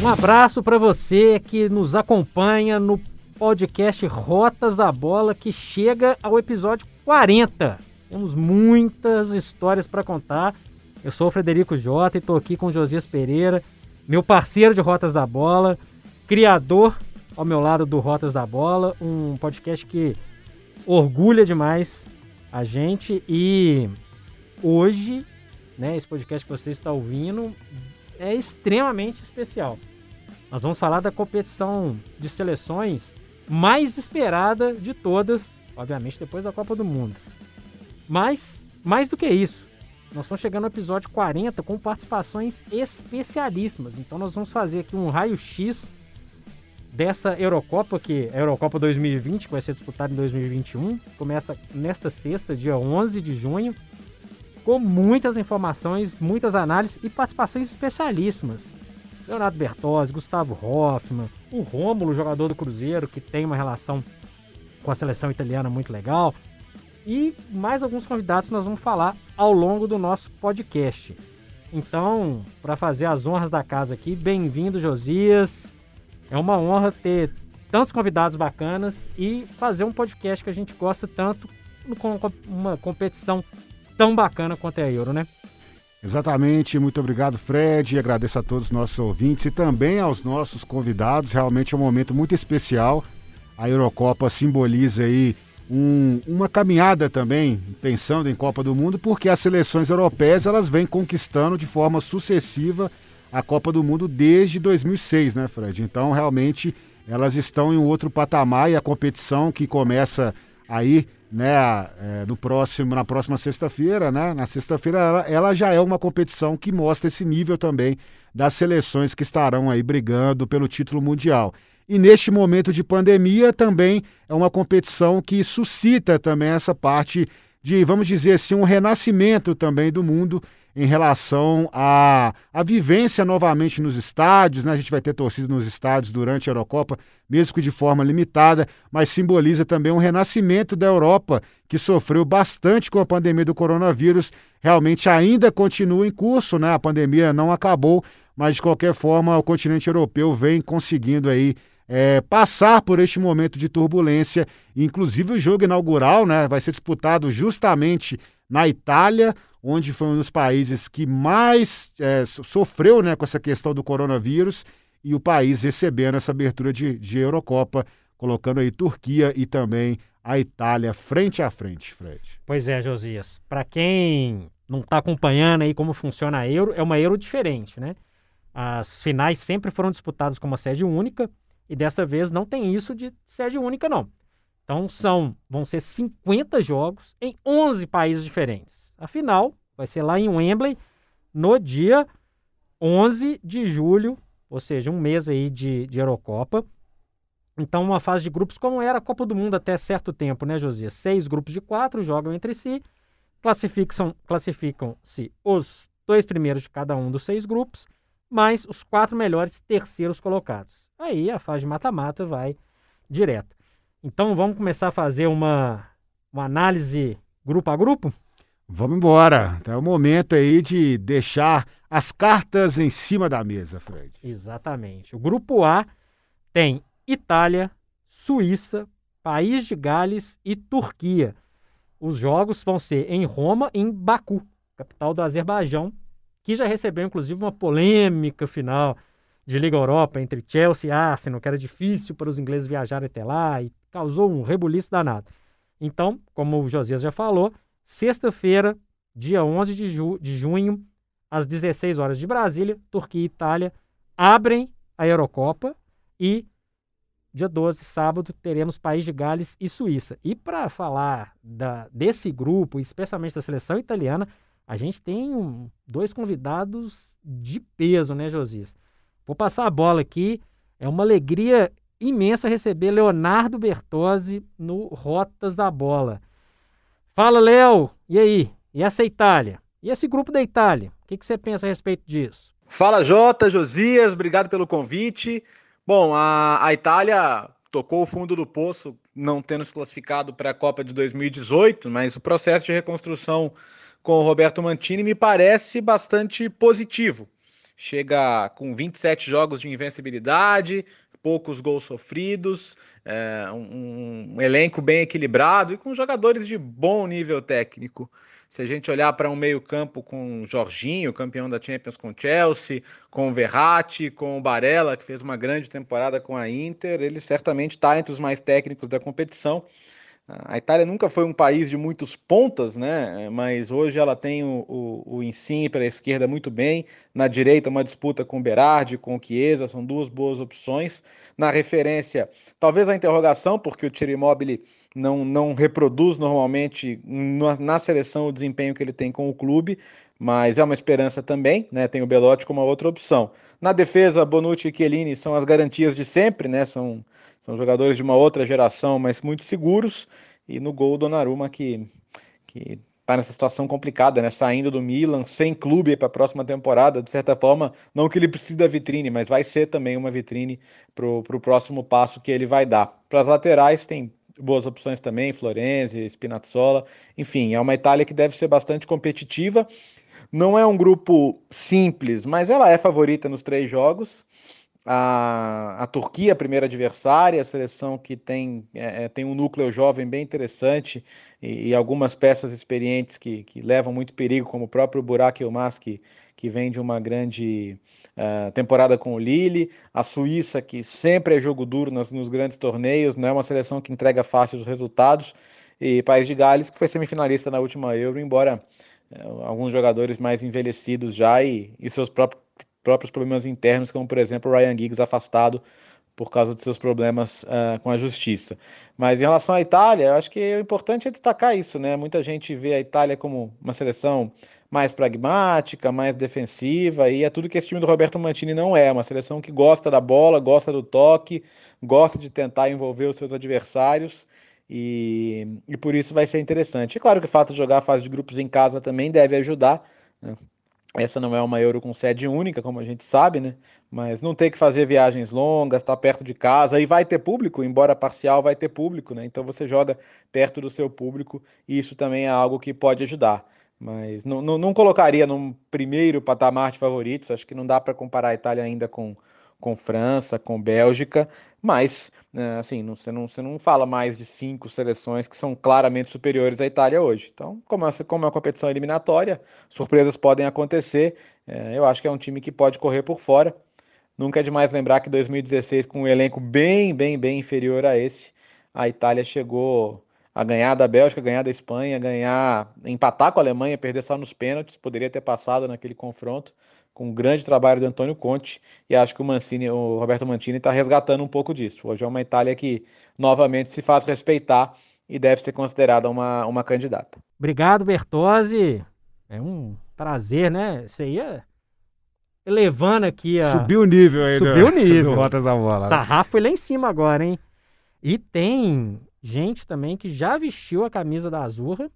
Um abraço para você que nos acompanha no podcast Rotas da Bola, que chega ao episódio 40. Temos muitas histórias para contar. Eu sou o Frederico Jota e estou aqui com Josias Pereira, meu parceiro de Rotas da Bola, criador ao meu lado do Rotas da Bola, um podcast que orgulha demais a gente e hoje, né, esse podcast que você está ouvindo é extremamente especial. Nós vamos falar da competição de seleções mais esperada de todas, obviamente depois da Copa do Mundo. Mas, mais do que isso, nós estamos chegando no episódio 40 com participações especialíssimas. Então nós vamos fazer aqui um raio-x dessa Eurocopa, que é a Eurocopa 2020, que vai ser disputada em 2021. Começa nesta sexta, dia 11 de junho, com muitas informações, muitas análises e participações especialíssimas. Leonardo Bertozzi, Gustavo Hoffmann, o Rômulo, jogador do Cruzeiro, que tem uma relação com a seleção italiana muito legal. E mais alguns convidados nós vamos falar ao longo do nosso podcast. Então, para fazer as honras da casa aqui, bem-vindo, Josias. É uma honra ter tantos convidados bacanas e fazer um podcast que a gente gosta tanto com uma competição tão bacana quanto é a Euro, né? Exatamente, muito obrigado, Fred. Agradeço a todos os nossos ouvintes e também aos nossos convidados. Realmente é um momento muito especial. A Eurocopa simboliza aí um, uma caminhada também, pensando em Copa do Mundo, porque as seleções europeias elas vêm conquistando de forma sucessiva a Copa do Mundo desde 2006, né, Fred? Então, realmente, elas estão em um outro patamar e a competição que começa aí né, é, no próximo, na próxima sexta-feira, né? Na sexta-feira ela, ela, já é uma competição que mostra esse nível também das seleções que estarão aí brigando pelo título mundial. E neste momento de pandemia também é uma competição que suscita também essa parte de, vamos dizer assim, um renascimento também do mundo em relação à, à vivência novamente nos estádios. Né? A gente vai ter torcida nos estádios durante a Eurocopa, mesmo que de forma limitada, mas simboliza também um renascimento da Europa, que sofreu bastante com a pandemia do coronavírus. Realmente ainda continua em curso, né? a pandemia não acabou, mas de qualquer forma o continente europeu vem conseguindo aí é, passar por este momento de turbulência. Inclusive o jogo inaugural né, vai ser disputado justamente na Itália, onde foi um dos países que mais é, sofreu né, com essa questão do coronavírus e o país recebendo essa abertura de, de Eurocopa, colocando aí Turquia e também a Itália frente a frente, Fred. Pois é, Josias. Para quem não está acompanhando aí como funciona a Euro, é uma Euro diferente, né? As finais sempre foram disputadas com uma sede única e desta vez não tem isso de sede única, não. Então são, vão ser 50 jogos em 11 países diferentes. A final vai ser lá em Wembley no dia 11 de julho, ou seja, um mês aí de, de Eurocopa. Então, uma fase de grupos como era a Copa do Mundo até certo tempo, né, Josias? Seis grupos de quatro jogam entre si, classificam-se classificam os dois primeiros de cada um dos seis grupos, mais os quatro melhores terceiros colocados. Aí a fase de mata-mata vai direto. Então, vamos começar a fazer uma, uma análise grupo a grupo? Vamos embora. É o momento aí de deixar as cartas em cima da mesa, Fred. Exatamente. O grupo A tem Itália, Suíça, País de Gales e Turquia. Os jogos vão ser em Roma e em Baku, capital do Azerbaijão, que já recebeu inclusive uma polêmica final de Liga Europa entre Chelsea e Arsenal, que era difícil para os ingleses viajarem até lá e causou um rebuliço danado. Então, como o Josias já falou, Sexta-feira, dia 11 de, ju de junho, às 16 horas de Brasília, Turquia e Itália abrem a Eurocopa e dia 12, sábado, teremos País de Gales e Suíça. E para falar da, desse grupo, especialmente da seleção italiana, a gente tem um, dois convidados de peso, né, Josias? Vou passar a bola aqui. É uma alegria imensa receber Leonardo Bertozzi no Rotas da Bola. Fala, Léo. E aí? E essa Itália? E esse grupo da Itália? O que, que você pensa a respeito disso? Fala, Jota, Josias, obrigado pelo convite. Bom, a, a Itália tocou o fundo do poço, não tendo se classificado para a Copa de 2018, mas o processo de reconstrução com o Roberto Mantini me parece bastante positivo. Chega com 27 jogos de invencibilidade, poucos gols sofridos, é, um, um, elenco bem equilibrado e com jogadores de bom nível técnico. Se a gente olhar para um meio-campo com Jorginho, campeão da Champions com Chelsea, com Verratti, com Barella, que fez uma grande temporada com a Inter, ele certamente está entre os mais técnicos da competição. A Itália nunca foi um país de muitos pontas, né? Mas hoje ela tem o, o, o Insigne pela esquerda muito bem. Na direita, uma disputa com Berardi, com Chiesa, são duas boas opções. Na referência, talvez a interrogação, porque o Thierry Immobile não, não reproduz normalmente na, na seleção o desempenho que ele tem com o clube, mas é uma esperança também, né? Tem o Belotti como outra opção. Na defesa, Bonucci e Chiellini são as garantias de sempre, né? São são jogadores de uma outra geração, mas muito seguros. E no gol, Donnarumma, que, que tá nessa situação complicada, né? Saindo do Milan, sem clube para a próxima temporada, de certa forma, não que ele precise da vitrine, mas vai ser também uma vitrine para o próximo passo que ele vai dar. Para as laterais, tem boas opções também, Florenzi, Spinazzola, enfim, é uma Itália que deve ser bastante competitiva. Não é um grupo simples, mas ela é favorita nos três jogos. A, a Turquia, a primeira adversária, a seleção que tem, é, é, tem um núcleo jovem bem interessante e, e, algumas peças experientes que, que levam muito perigo, como o próprio Burak Yilmaz, que, que vem de uma grande uh, temporada com o Lille, a Suíça, que sempre é jogo duro nas, nos grandes torneios, não é uma seleção que entrega fácil os resultados, e País de Gales, que foi semifinalista na última Euro, embora alguns jogadores mais envelhecidos já e, e seus próprios próprios problemas internos, como por exemplo o Ryan Giggs afastado por causa de seus problemas uh, com a justiça. Mas em relação à Itália, eu acho que o importante é destacar isso, né? Muita gente vê a Itália como uma seleção mais pragmática, mais defensiva, e é tudo que esse time do Roberto Mantini não é. Uma seleção que gosta da bola, gosta do toque, gosta de tentar envolver os seus adversários, e, e por isso vai ser interessante. E claro que o fato de jogar a fase de grupos em casa também deve ajudar. Né? Essa não é uma Euro com sede única, como a gente sabe, né? Mas não ter que fazer viagens longas, estar tá perto de casa, e vai ter público, embora parcial, vai ter público, né? Então você joga perto do seu público, e isso também é algo que pode ajudar. Mas não, não, não colocaria num primeiro patamar de favoritos, acho que não dá para comparar a Itália ainda com, com França, com Bélgica, mas né, assim, você, não, você não fala mais de cinco seleções que são claramente superiores à Itália hoje. Então, como, essa, como é uma competição eliminatória, surpresas podem acontecer. É, eu acho que é um time que pode correr por fora. Nunca é demais lembrar que 2016, com um elenco bem, bem, bem inferior a esse, a Itália chegou a ganhar da Bélgica, ganhar da Espanha, ganhar, empatar com a Alemanha, perder só nos pênaltis, poderia ter passado naquele confronto com um grande trabalho do Antônio Conte, e acho que o Mancini, o Roberto Mantini está resgatando um pouco disso. Hoje é uma Itália que novamente se faz respeitar e deve ser considerada uma, uma candidata. Obrigado, Bertozzi. É um prazer, né? Você ia elevando aqui a. Subiu o nível aí Subiu o nível. do Rotas da Bola. Né? Sarrafo foi lá em cima agora, hein? E tem gente também que já vestiu a camisa da Azurra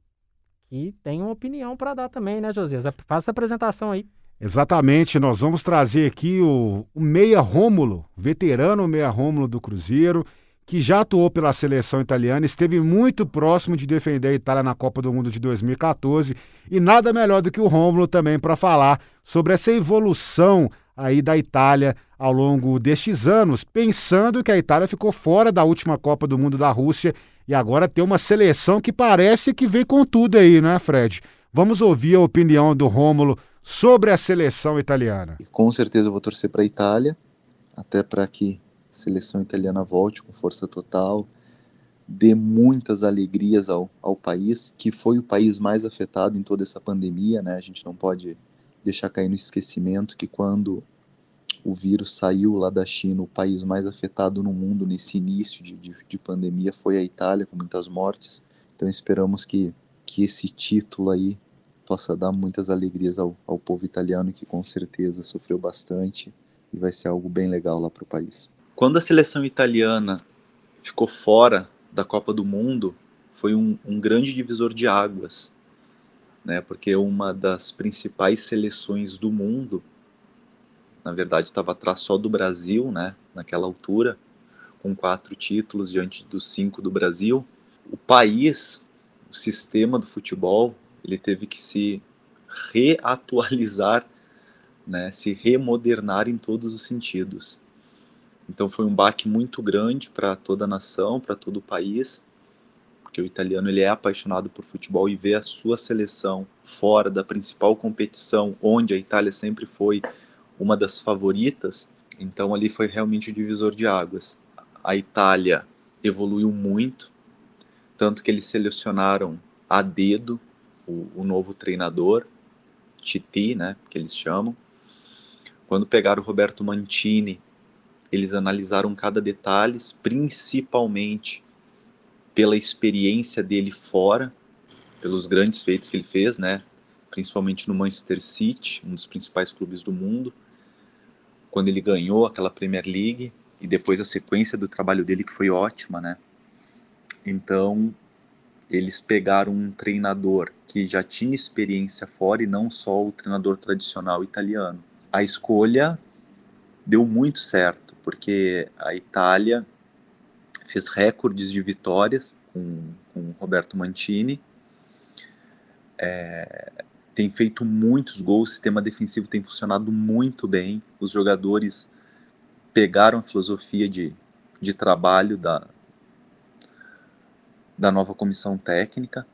que tem uma opinião para dar também, né, Josias? Faça essa apresentação aí. Exatamente, nós vamos trazer aqui o, o Meia Rômulo, veterano Meia Rômulo do Cruzeiro, que já atuou pela seleção italiana, esteve muito próximo de defender a Itália na Copa do Mundo de 2014 e nada melhor do que o Rômulo também para falar sobre essa evolução aí da Itália ao longo destes anos, pensando que a Itália ficou fora da última Copa do Mundo da Rússia e agora tem uma seleção que parece que vem com tudo aí, né, Fred? Vamos ouvir a opinião do Rômulo sobre a seleção italiana? Com certeza eu vou torcer para a Itália, até para que a seleção italiana volte com força total, dê muitas alegrias ao, ao país, que foi o país mais afetado em toda essa pandemia, né? A gente não pode deixar cair no esquecimento que quando o vírus saiu lá da China, o país mais afetado no mundo nesse início de, de, de pandemia foi a Itália, com muitas mortes. Então esperamos que, que esse título aí possa dar muitas alegrias ao, ao povo italiano que com certeza sofreu bastante e vai ser algo bem legal lá para o país. Quando a seleção italiana ficou fora da Copa do Mundo, foi um, um grande divisor de águas, né? Porque uma das principais seleções do mundo, na verdade, estava atrás só do Brasil, né? Naquela altura, com quatro títulos diante dos cinco do Brasil. O país, o sistema do futebol, ele teve que se reatualizar, né, se remodernar em todos os sentidos. Então foi um baque muito grande para toda a nação, para todo o país, porque o italiano ele é apaixonado por futebol e vê a sua seleção fora da principal competição, onde a Itália sempre foi uma das favoritas. Então ali foi realmente o divisor de águas. A Itália evoluiu muito, tanto que eles selecionaram a dedo o, o novo treinador, Titi, né, que eles chamam. Quando pegaram o Roberto Mantini, eles analisaram cada detalhe, principalmente pela experiência dele fora, pelos grandes feitos que ele fez, né, principalmente no Manchester City, um dos principais clubes do mundo, quando ele ganhou aquela Premier League e depois a sequência do trabalho dele que foi ótima, né? Então, eles pegaram um treinador que já tinha experiência fora e não só o treinador tradicional italiano. A escolha deu muito certo, porque a Itália fez recordes de vitórias com, com Roberto Mantini, é, tem feito muitos gols, o sistema defensivo tem funcionado muito bem, os jogadores pegaram a filosofia de, de trabalho da, da nova comissão técnica.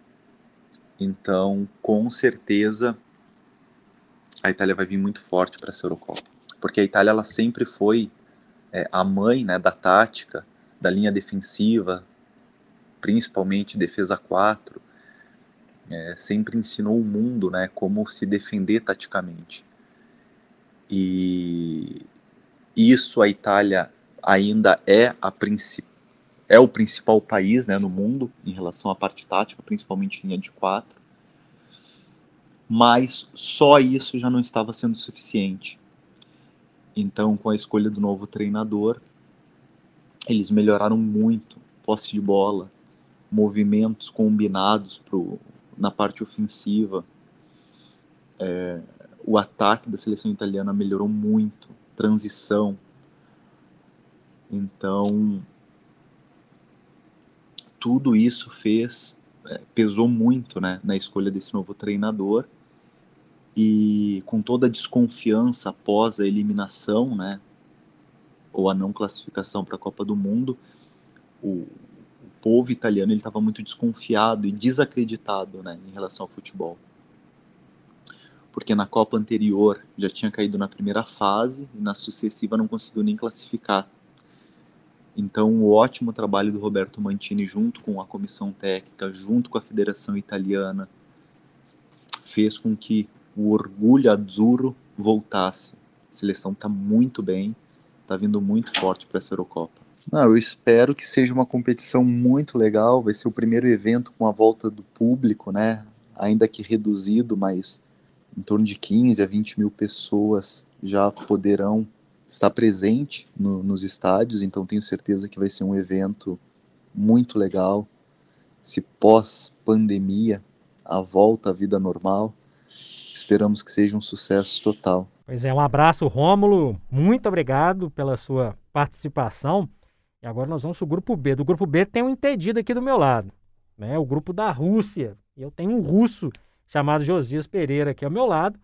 Então, com certeza, a Itália vai vir muito forte para essa Eurocopa, porque a Itália ela sempre foi é, a mãe né, da tática, da linha defensiva, principalmente defesa 4, é, sempre ensinou o mundo né, como se defender taticamente. E isso a Itália ainda é a principal é o principal país né, no mundo em relação à parte tática, principalmente linha de quatro. Mas só isso já não estava sendo suficiente. Então, com a escolha do novo treinador, eles melhoraram muito posse de bola, movimentos combinados pro, na parte ofensiva. É, o ataque da seleção italiana melhorou muito, transição. Então, tudo isso fez, é, pesou muito né, na escolha desse novo treinador. E com toda a desconfiança após a eliminação, né, ou a não classificação para a Copa do Mundo, o, o povo italiano estava muito desconfiado e desacreditado né, em relação ao futebol. Porque na Copa anterior já tinha caído na primeira fase e na sucessiva não conseguiu nem classificar. Então, o ótimo trabalho do Roberto Mantini, junto com a comissão técnica, junto com a Federação Italiana, fez com que o orgulho azzurro voltasse. A seleção está muito bem, está vindo muito forte para essa Eurocopa. Não, eu espero que seja uma competição muito legal. Vai ser o primeiro evento com a volta do público, né? Ainda que reduzido, mas em torno de 15 a 20 mil pessoas já poderão está presente no, nos estádios, então tenho certeza que vai ser um evento muito legal. Se pós-pandemia, a volta à vida normal, esperamos que seja um sucesso total. Pois é, um abraço, Rômulo. Muito obrigado pela sua participação. E agora nós vamos para o grupo B. Do grupo B tem um entendido aqui do meu lado, né? O grupo da Rússia. Eu tenho um russo chamado Josias Pereira aqui ao meu lado.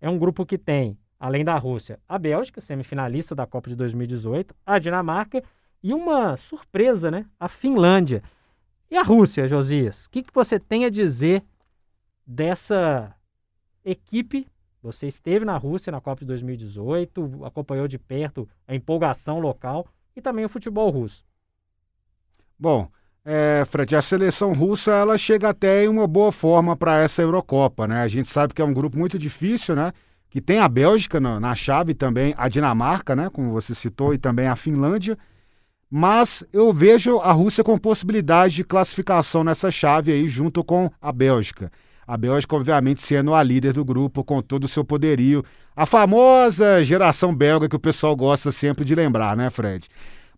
É um grupo que tem além da Rússia, a Bélgica, semifinalista da Copa de 2018, a Dinamarca e uma surpresa, né? A Finlândia. E a Rússia, Josias? O que, que você tem a dizer dessa equipe? Você esteve na Rússia na Copa de 2018, acompanhou de perto a empolgação local e também o futebol russo. Bom, é, Fred, a seleção russa ela chega até em uma boa forma para essa Eurocopa, né? A gente sabe que é um grupo muito difícil, né? Que tem a Bélgica na, na chave também, a Dinamarca, né, como você citou, e também a Finlândia. Mas eu vejo a Rússia com possibilidade de classificação nessa chave aí, junto com a Bélgica. A Bélgica, obviamente, sendo a líder do grupo, com todo o seu poderio. A famosa geração belga que o pessoal gosta sempre de lembrar, né, Fred?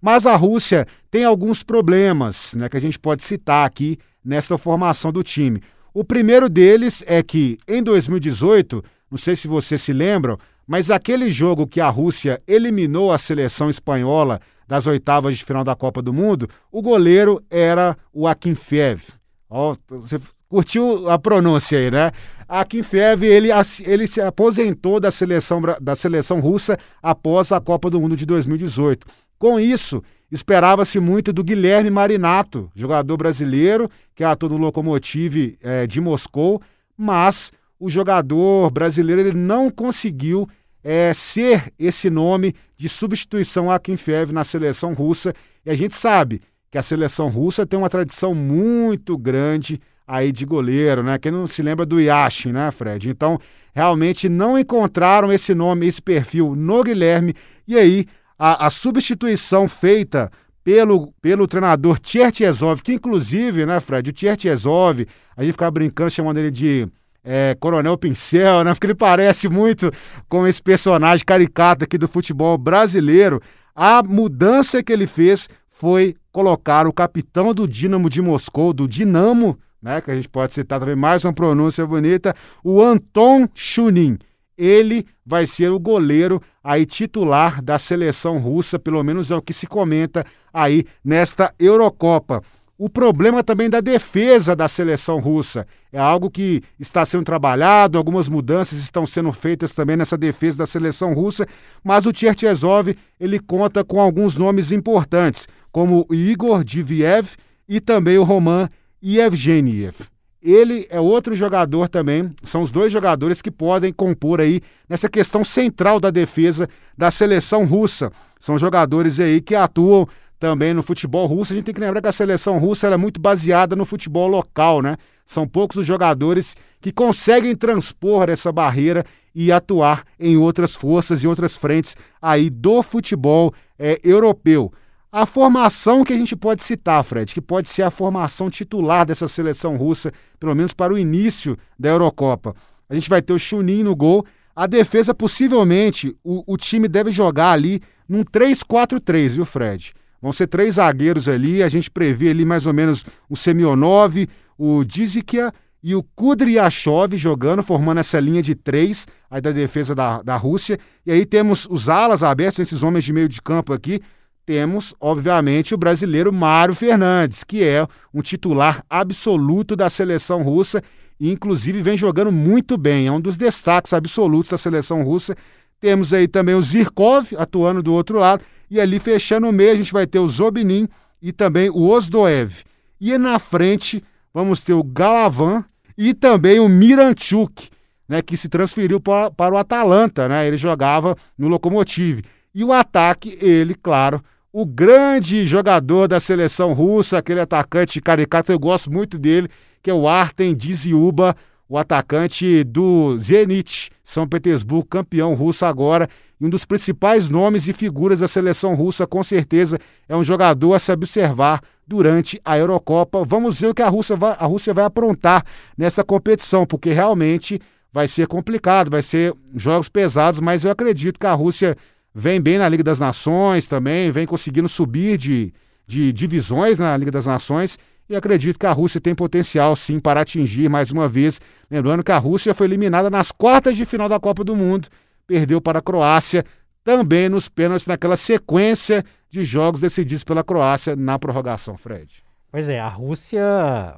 Mas a Rússia tem alguns problemas né, que a gente pode citar aqui nessa formação do time. O primeiro deles é que, em 2018, não sei se vocês se lembram, mas aquele jogo que a Rússia eliminou a seleção espanhola das oitavas de final da Copa do Mundo, o goleiro era o Akinfev. Ó, você curtiu a pronúncia aí, né? A Kiev, ele, ele se aposentou da seleção, da seleção russa após a Copa do Mundo de 2018. Com isso, esperava-se muito do Guilherme Marinato, jogador brasileiro que atua no Lokomotiv é, de Moscou, mas o jogador brasileiro ele não conseguiu é, ser esse nome de substituição a Kiev na seleção russa. E a gente sabe que a seleção russa tem uma tradição muito grande aí de goleiro, né? Quem não se lembra do Yashin, né, Fred? Então, realmente não encontraram esse nome, esse perfil no Guilherme. E aí, a, a substituição feita pelo, pelo treinador Tchertiezov, que inclusive, né, Fred, o Tchertiezov, a gente ficava brincando chamando ele de é, Coronel Pincel, né? Porque ele parece muito com esse personagem caricato aqui do futebol brasileiro. A mudança que ele fez foi colocar o capitão do Dinamo de Moscou, do Dinamo, né, que a gente pode citar também mais uma pronúncia bonita, o Anton Chunin. Ele vai ser o goleiro aí titular da seleção russa, pelo menos é o que se comenta aí nesta Eurocopa. O problema também da defesa da seleção russa é algo que está sendo trabalhado, algumas mudanças estão sendo feitas também nessa defesa da seleção russa, mas o Tcherchezov ele conta com alguns nomes importantes, como Igor Diviev e também o Roman Yevgeniev. Ele é outro jogador também, são os dois jogadores que podem compor aí nessa questão central da defesa da seleção russa. São jogadores aí que atuam também no futebol russo. A gente tem que lembrar que a seleção russa é muito baseada no futebol local, né? São poucos os jogadores que conseguem transpor essa barreira e atuar em outras forças e outras frentes aí do futebol é, europeu. A formação que a gente pode citar, Fred, que pode ser a formação titular dessa seleção russa, pelo menos para o início da Eurocopa. A gente vai ter o Chunin no gol. A defesa, possivelmente, o, o time deve jogar ali num 3-4-3, viu, Fred? Vão ser três zagueiros ali, a gente prevê ali mais ou menos o Semionov, o Dizikia e o Kudryashov jogando, formando essa linha de três aí da defesa da, da Rússia. E aí temos os alas abertos, esses homens de meio de campo aqui. Temos, obviamente, o brasileiro Mário Fernandes, que é um titular absoluto da seleção russa e, inclusive, vem jogando muito bem. É um dos destaques absolutos da seleção russa. Temos aí também o Zirkov atuando do outro lado e ali fechando o meio, a gente vai ter o Zobinin e também o Osdoev. E na frente, vamos ter o Galavan e também o Miranchuk, né, que se transferiu para, para o Atalanta, né? Ele jogava no Lokomotiv. E o ataque, ele, claro, o grande jogador da seleção russa, aquele atacante caricato, eu gosto muito dele, que é o Artem Dziuba, o atacante do Zenit, São Petersburgo, campeão russo agora, um dos principais nomes e figuras da seleção russa, com certeza, é um jogador a se observar durante a Eurocopa. Vamos ver o que a Rússia vai, a Rússia vai aprontar nessa competição, porque realmente vai ser complicado, vai ser jogos pesados, mas eu acredito que a Rússia vem bem na Liga das Nações também, vem conseguindo subir de, de divisões na Liga das Nações e acredito que a Rússia tem potencial sim para atingir mais uma vez. Lembrando que a Rússia foi eliminada nas quartas de final da Copa do Mundo, perdeu para a Croácia, também nos pênaltis, naquela sequência de jogos decididos pela Croácia na prorrogação, Fred. Pois é, a Rússia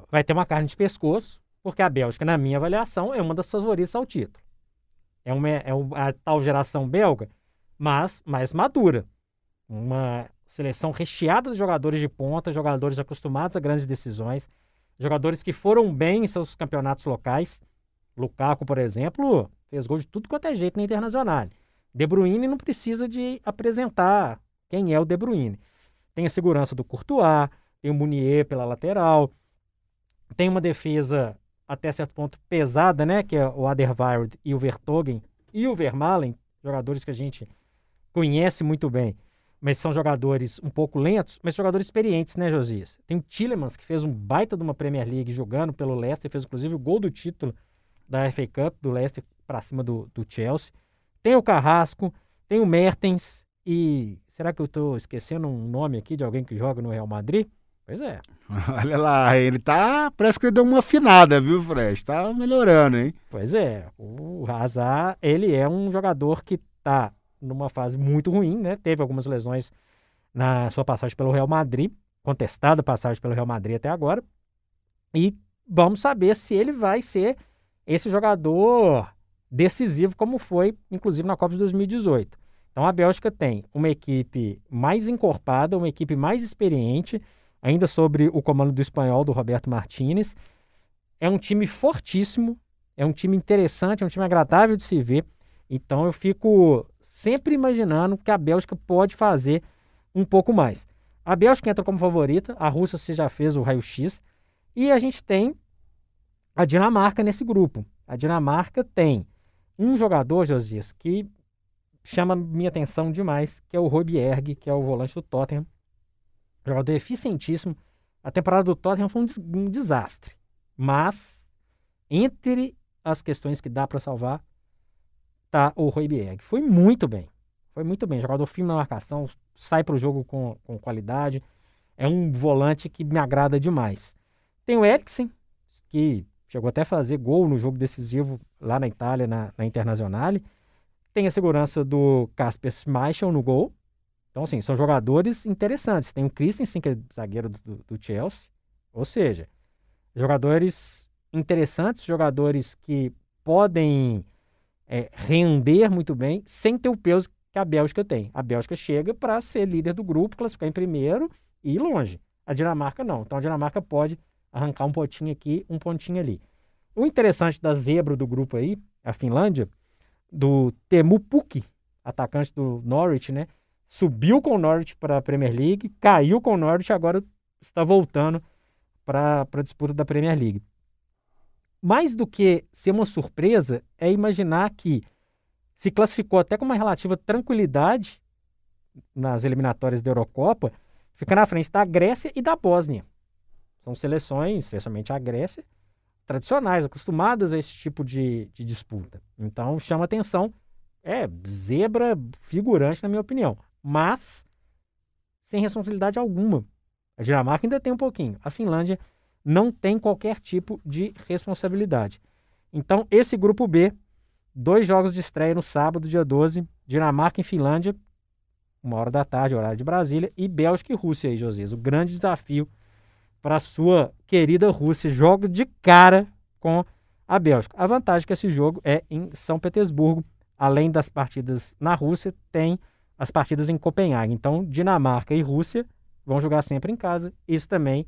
vai ter uma carne de pescoço, porque a Bélgica, na minha avaliação, é uma das favoritas ao título. É, uma, é a tal geração belga, mas mais madura. Uma Seleção recheada de jogadores de ponta, jogadores acostumados a grandes decisões, jogadores que foram bem em seus campeonatos locais. Lukaku, por exemplo, fez gol de tudo quanto é jeito na Internacional. De Bruyne não precisa de apresentar quem é o De Bruyne. Tem a segurança do Courtois, tem o Munier pela lateral, tem uma defesa até certo ponto pesada, né, que é o Aderweireld e o Vertogen e o Vermaelen, jogadores que a gente conhece muito bem mas são jogadores um pouco lentos, mas jogadores experientes, né, Josias? Tem o Tillemans, que fez um baita de uma Premier League jogando pelo Leicester, fez inclusive o gol do título da FA Cup do Leicester para cima do, do Chelsea. Tem o Carrasco, tem o Mertens e será que eu estou esquecendo um nome aqui de alguém que joga no Real Madrid? Pois é. Olha lá, ele tá. Parece que ele deu uma afinada, viu, Fred? Tá melhorando, hein? Pois é. O Hazard, ele é um jogador que tá numa fase muito ruim, né? Teve algumas lesões na sua passagem pelo Real Madrid, contestada passagem pelo Real Madrid até agora. E vamos saber se ele vai ser esse jogador decisivo, como foi, inclusive, na Copa de 2018. Então a Bélgica tem uma equipe mais encorpada, uma equipe mais experiente, ainda sobre o comando do espanhol, do Roberto Martinez. É um time fortíssimo, é um time interessante, é um time agradável de se ver. Então eu fico sempre imaginando que a Bélgica pode fazer um pouco mais. A Bélgica entra como favorita, a Rússia se já fez o raio-x, e a gente tem a Dinamarca nesse grupo. A Dinamarca tem um jogador, Josias, que chama minha atenção demais, que é o Robierg, que é o volante do Tottenham. Jogador eficientíssimo. A temporada do Tottenham foi um, des um desastre. Mas, entre as questões que dá para salvar, tá o Royberg. Foi muito bem. Foi muito bem. Jogador firme na marcação, sai para o jogo com, com qualidade. É um volante que me agrada demais. Tem o Eriksen, que chegou até a fazer gol no jogo decisivo lá na Itália, na, na Internazionale. Tem a segurança do Casper Schmeichel no gol. Então, assim, são jogadores interessantes. Tem o Christensen, que é zagueiro do, do Chelsea. Ou seja, jogadores interessantes, jogadores que podem é, render muito bem, sem ter o peso que a Bélgica tem. A Bélgica chega para ser líder do grupo, classificar em primeiro e ir longe. A Dinamarca não. Então a Dinamarca pode arrancar um pontinho aqui, um pontinho ali. O interessante da zebra do grupo aí, a Finlândia, do Temu Pukki, atacante do Norwich, né? Subiu com o Norwich para a Premier League, caiu com o Norwich, agora está voltando para a disputa da Premier League mais do que ser uma surpresa, é imaginar que se classificou até com uma relativa tranquilidade nas eliminatórias da Eurocopa, fica na frente da Grécia e da Bósnia. São seleções, especialmente a Grécia, tradicionais, acostumadas a esse tipo de, de disputa. Então chama atenção. É zebra figurante, na minha opinião. Mas sem responsabilidade alguma. A Dinamarca ainda tem um pouquinho. A Finlândia não tem qualquer tipo de responsabilidade. Então, esse grupo B, dois jogos de estreia no sábado, dia 12, Dinamarca e Finlândia, uma hora da tarde, horário de Brasília, e Bélgica e Rússia aí, Josias. O grande desafio para a sua querida Rússia. Jogo de cara com a Bélgica. A vantagem é que esse jogo é em São Petersburgo. Além das partidas na Rússia, tem as partidas em Copenhague. Então, Dinamarca e Rússia vão jogar sempre em casa. Isso também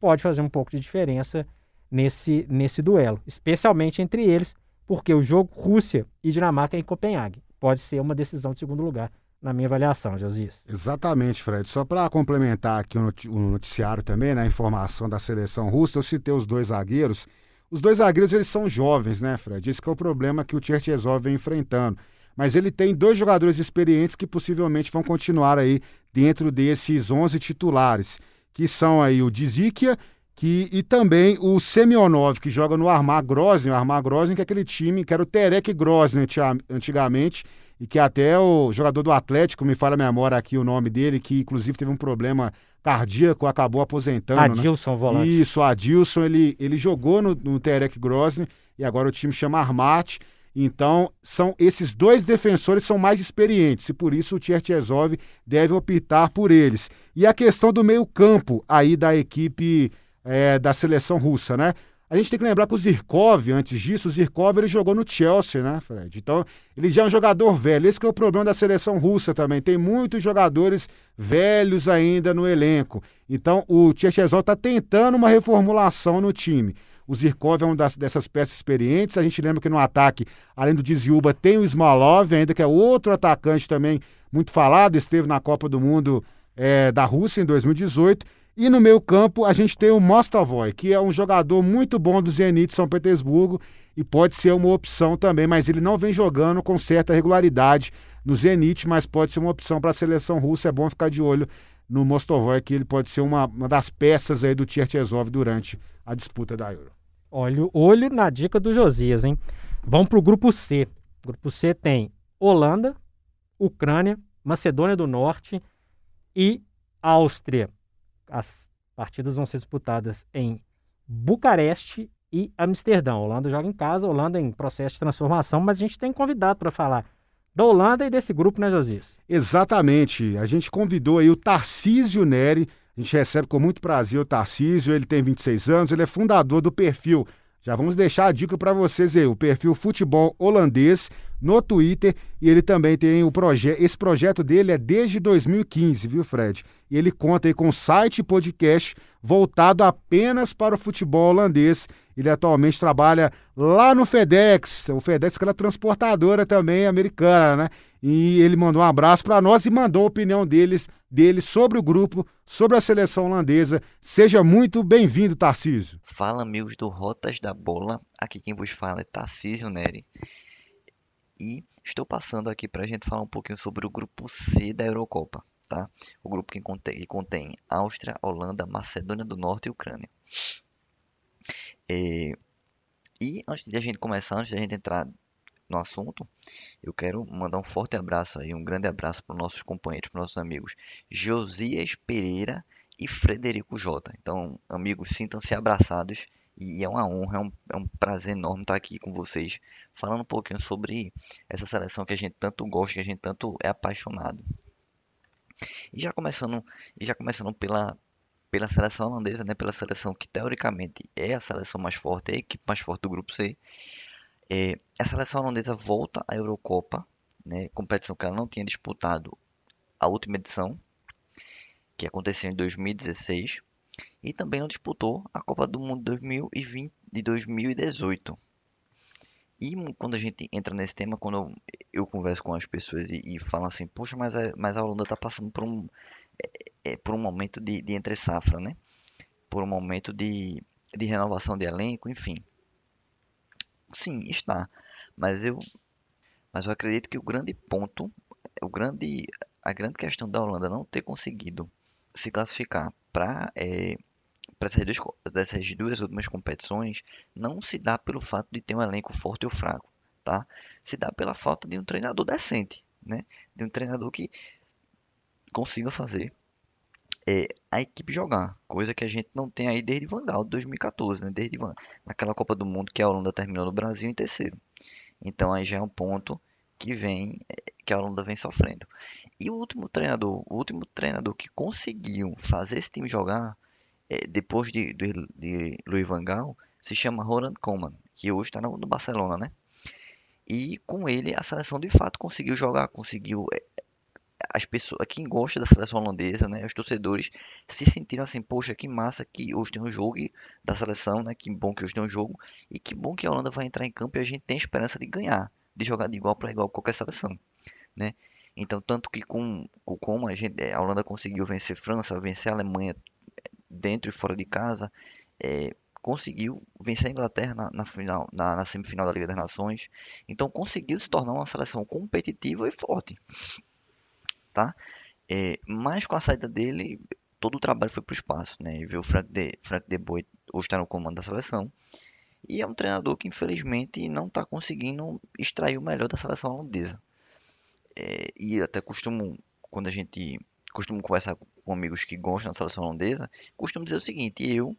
pode fazer um pouco de diferença nesse, nesse duelo, especialmente entre eles, porque o jogo Rússia e Dinamarca é em Copenhague. Pode ser uma decisão de segundo lugar, na minha avaliação, Josias. Exatamente, Fred. Só para complementar aqui o noticiário também, né, a informação da seleção russa, eu citei os dois zagueiros. Os dois zagueiros, eles são jovens, né, Fred? Esse é o problema que o Tcherchezov vem enfrentando. Mas ele tem dois jogadores experientes que possivelmente vão continuar aí dentro desses 11 titulares que são aí o Dizikia que, e também o Semionov, que joga no Armar Grozny, o Armar Grozny que é aquele time que era o Terek Grozny antigamente, e que até o jogador do Atlético, me fala a memória aqui o nome dele, que inclusive teve um problema cardíaco, acabou aposentando. Né? Adilson, né? volante. Isso, Adilson, ele, ele jogou no, no Terek Grozny, e agora o time chama Armat, então, são esses dois defensores são mais experientes e por isso o Tcherchezov deve optar por eles. E a questão do meio-campo aí da equipe é, da seleção russa, né? A gente tem que lembrar que o Zirkov, antes disso, o Zirkov ele jogou no Chelsea, né, Fred? Então, ele já é um jogador velho. Esse é o problema da seleção russa também. Tem muitos jogadores velhos ainda no elenco. Então, o Tcherchezov está tentando uma reformulação no time. O Zirkov é uma das, dessas peças experientes. A gente lembra que no ataque, além do Dziuba, tem o Smolov, ainda que é outro atacante também muito falado, esteve na Copa do Mundo é, da Rússia em 2018. E no meio campo a gente tem o Mostovoy, que é um jogador muito bom do Zenit São Petersburgo e pode ser uma opção também, mas ele não vem jogando com certa regularidade no Zenit, mas pode ser uma opção para a seleção russa. É bom ficar de olho no Mostovoy, que ele pode ser uma, uma das peças aí do Tcherchezov durante a disputa da Euro. Olha, olho na dica do Josias, hein? Vamos para o grupo C. Grupo C tem Holanda, Ucrânia, Macedônia do Norte e Áustria. As partidas vão ser disputadas em Bucareste e Amsterdã. A Holanda joga em casa, a Holanda em processo de transformação, mas a gente tem convidado para falar da Holanda e desse grupo, né, Josias? Exatamente. A gente convidou aí o Tarcísio Neri, A gente recebe com muito prazer o Tarcísio, ele tem 26 anos, ele é fundador do perfil. Já vamos deixar a dica para vocês aí, o perfil Futebol Holandês no Twitter e ele também tem o projeto, esse projeto dele é desde 2015, viu, Fred? E ele conta aí com site e podcast voltado apenas para o futebol holandês. Ele atualmente trabalha lá no FedEx, o FedEx é aquela transportadora também americana, né? E ele mandou um abraço para nós e mandou a opinião deles, dele sobre o grupo, sobre a seleção holandesa. Seja muito bem-vindo, Tarcísio. Fala, amigos do Rotas da Bola. Aqui quem vos fala é Tarcísio Neri. E estou passando aqui para a gente falar um pouquinho sobre o grupo C da Eurocopa. Tá? O grupo que contém, que contém Áustria, Holanda, Macedônia do Norte e Ucrânia. É, e antes de a gente começar, antes de a gente entrar no assunto, eu quero mandar um forte abraço aí, um grande abraço para os nossos companheiros, para os nossos amigos Josias Pereira e Frederico Jota. Então, amigos, sintam-se abraçados e é uma honra, é um, é um prazer enorme estar aqui com vocês, falando um pouquinho sobre essa seleção que a gente tanto gosta, que a gente tanto é apaixonado. E já começando, e já começando pela, pela seleção holandesa, né, pela seleção que teoricamente é a seleção mais forte, é a equipe mais forte do grupo C. É, a seleção holandesa volta à Eurocopa, né, competição que ela não tinha disputado a última edição, que aconteceu em 2016, e também não disputou a Copa do Mundo 2020 de 2018. E quando a gente entra nesse tema, quando eu, eu converso com as pessoas e, e falo assim, poxa, mas a, mas a Holanda está passando por um, é, é, por um momento de, de entre safra, né? Por um momento de, de renovação de elenco, enfim. Sim, está. Mas eu, mas eu acredito que o grande ponto, o grande, a grande questão da Holanda não ter conseguido se classificar para é, essas, duas, duas últimas competições não se dá pelo fato de ter um elenco forte ou fraco, tá? Se dá pela falta de um treinador decente, né? De um treinador que consiga fazer é, a equipe jogar, coisa que a gente não tem aí desde Van Gaal de 2014, né? Desde Van, naquela Copa do Mundo que a Holanda terminou no Brasil em terceiro. Então aí já é um ponto que vem é, que a Holanda vem sofrendo. E o último treinador, o último treinador que conseguiu fazer esse time jogar é, depois de, de, de Louis Van Gaal se chama Ronald Koeman, que hoje está no, no Barcelona, né? E com ele a seleção de fato conseguiu jogar, conseguiu é, as pessoas, quem gosta da seleção holandesa, né, os torcedores se sentiram assim, poxa, que massa que hoje tem um jogo da seleção, né, que bom que hoje tem um jogo e que bom que a Holanda vai entrar em campo e a gente tem esperança de ganhar, de jogar de igual para igual com qualquer seleção, né? Então, tanto que com, com como a gente, a Holanda conseguiu vencer França, vencer a Alemanha dentro e fora de casa, é, conseguiu vencer a Inglaterra na, na final, na, na semifinal da Liga das Nações, então conseguiu se tornar uma seleção competitiva e forte tá? É, mas com a saída dele, todo o trabalho foi para o espaço, né? E viu o Frank de, Frank de Boer hoje está no comando da seleção. E é um treinador que infelizmente não está conseguindo extrair o melhor da seleção holandesa. É, e até costumo, quando a gente costumo conversar com amigos que gostam da seleção holandesa, costumo dizer o seguinte, eu,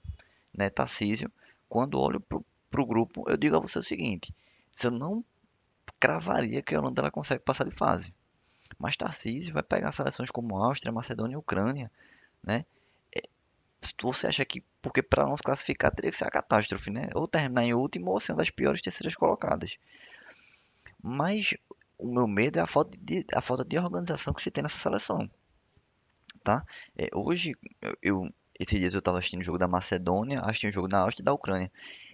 né, Tarcísio, quando olho para o grupo, eu digo a você o seguinte, se eu não cravaria que a Holanda ela consegue passar de fase. Mas Tarcísio vai pegar seleções como Áustria, Macedônia e Ucrânia, né? É, você acha que, porque para não se classificar teria que ser a catástrofe, né? Ou terminar em último ou ser uma das piores terceiras colocadas. Mas o meu medo é a falta de, a falta de organização que se tem nessa seleção, tá? É, hoje, eu, esses dias eu estava assistindo o jogo da Macedônia, assistindo o jogo da Áustria e da Ucrânia.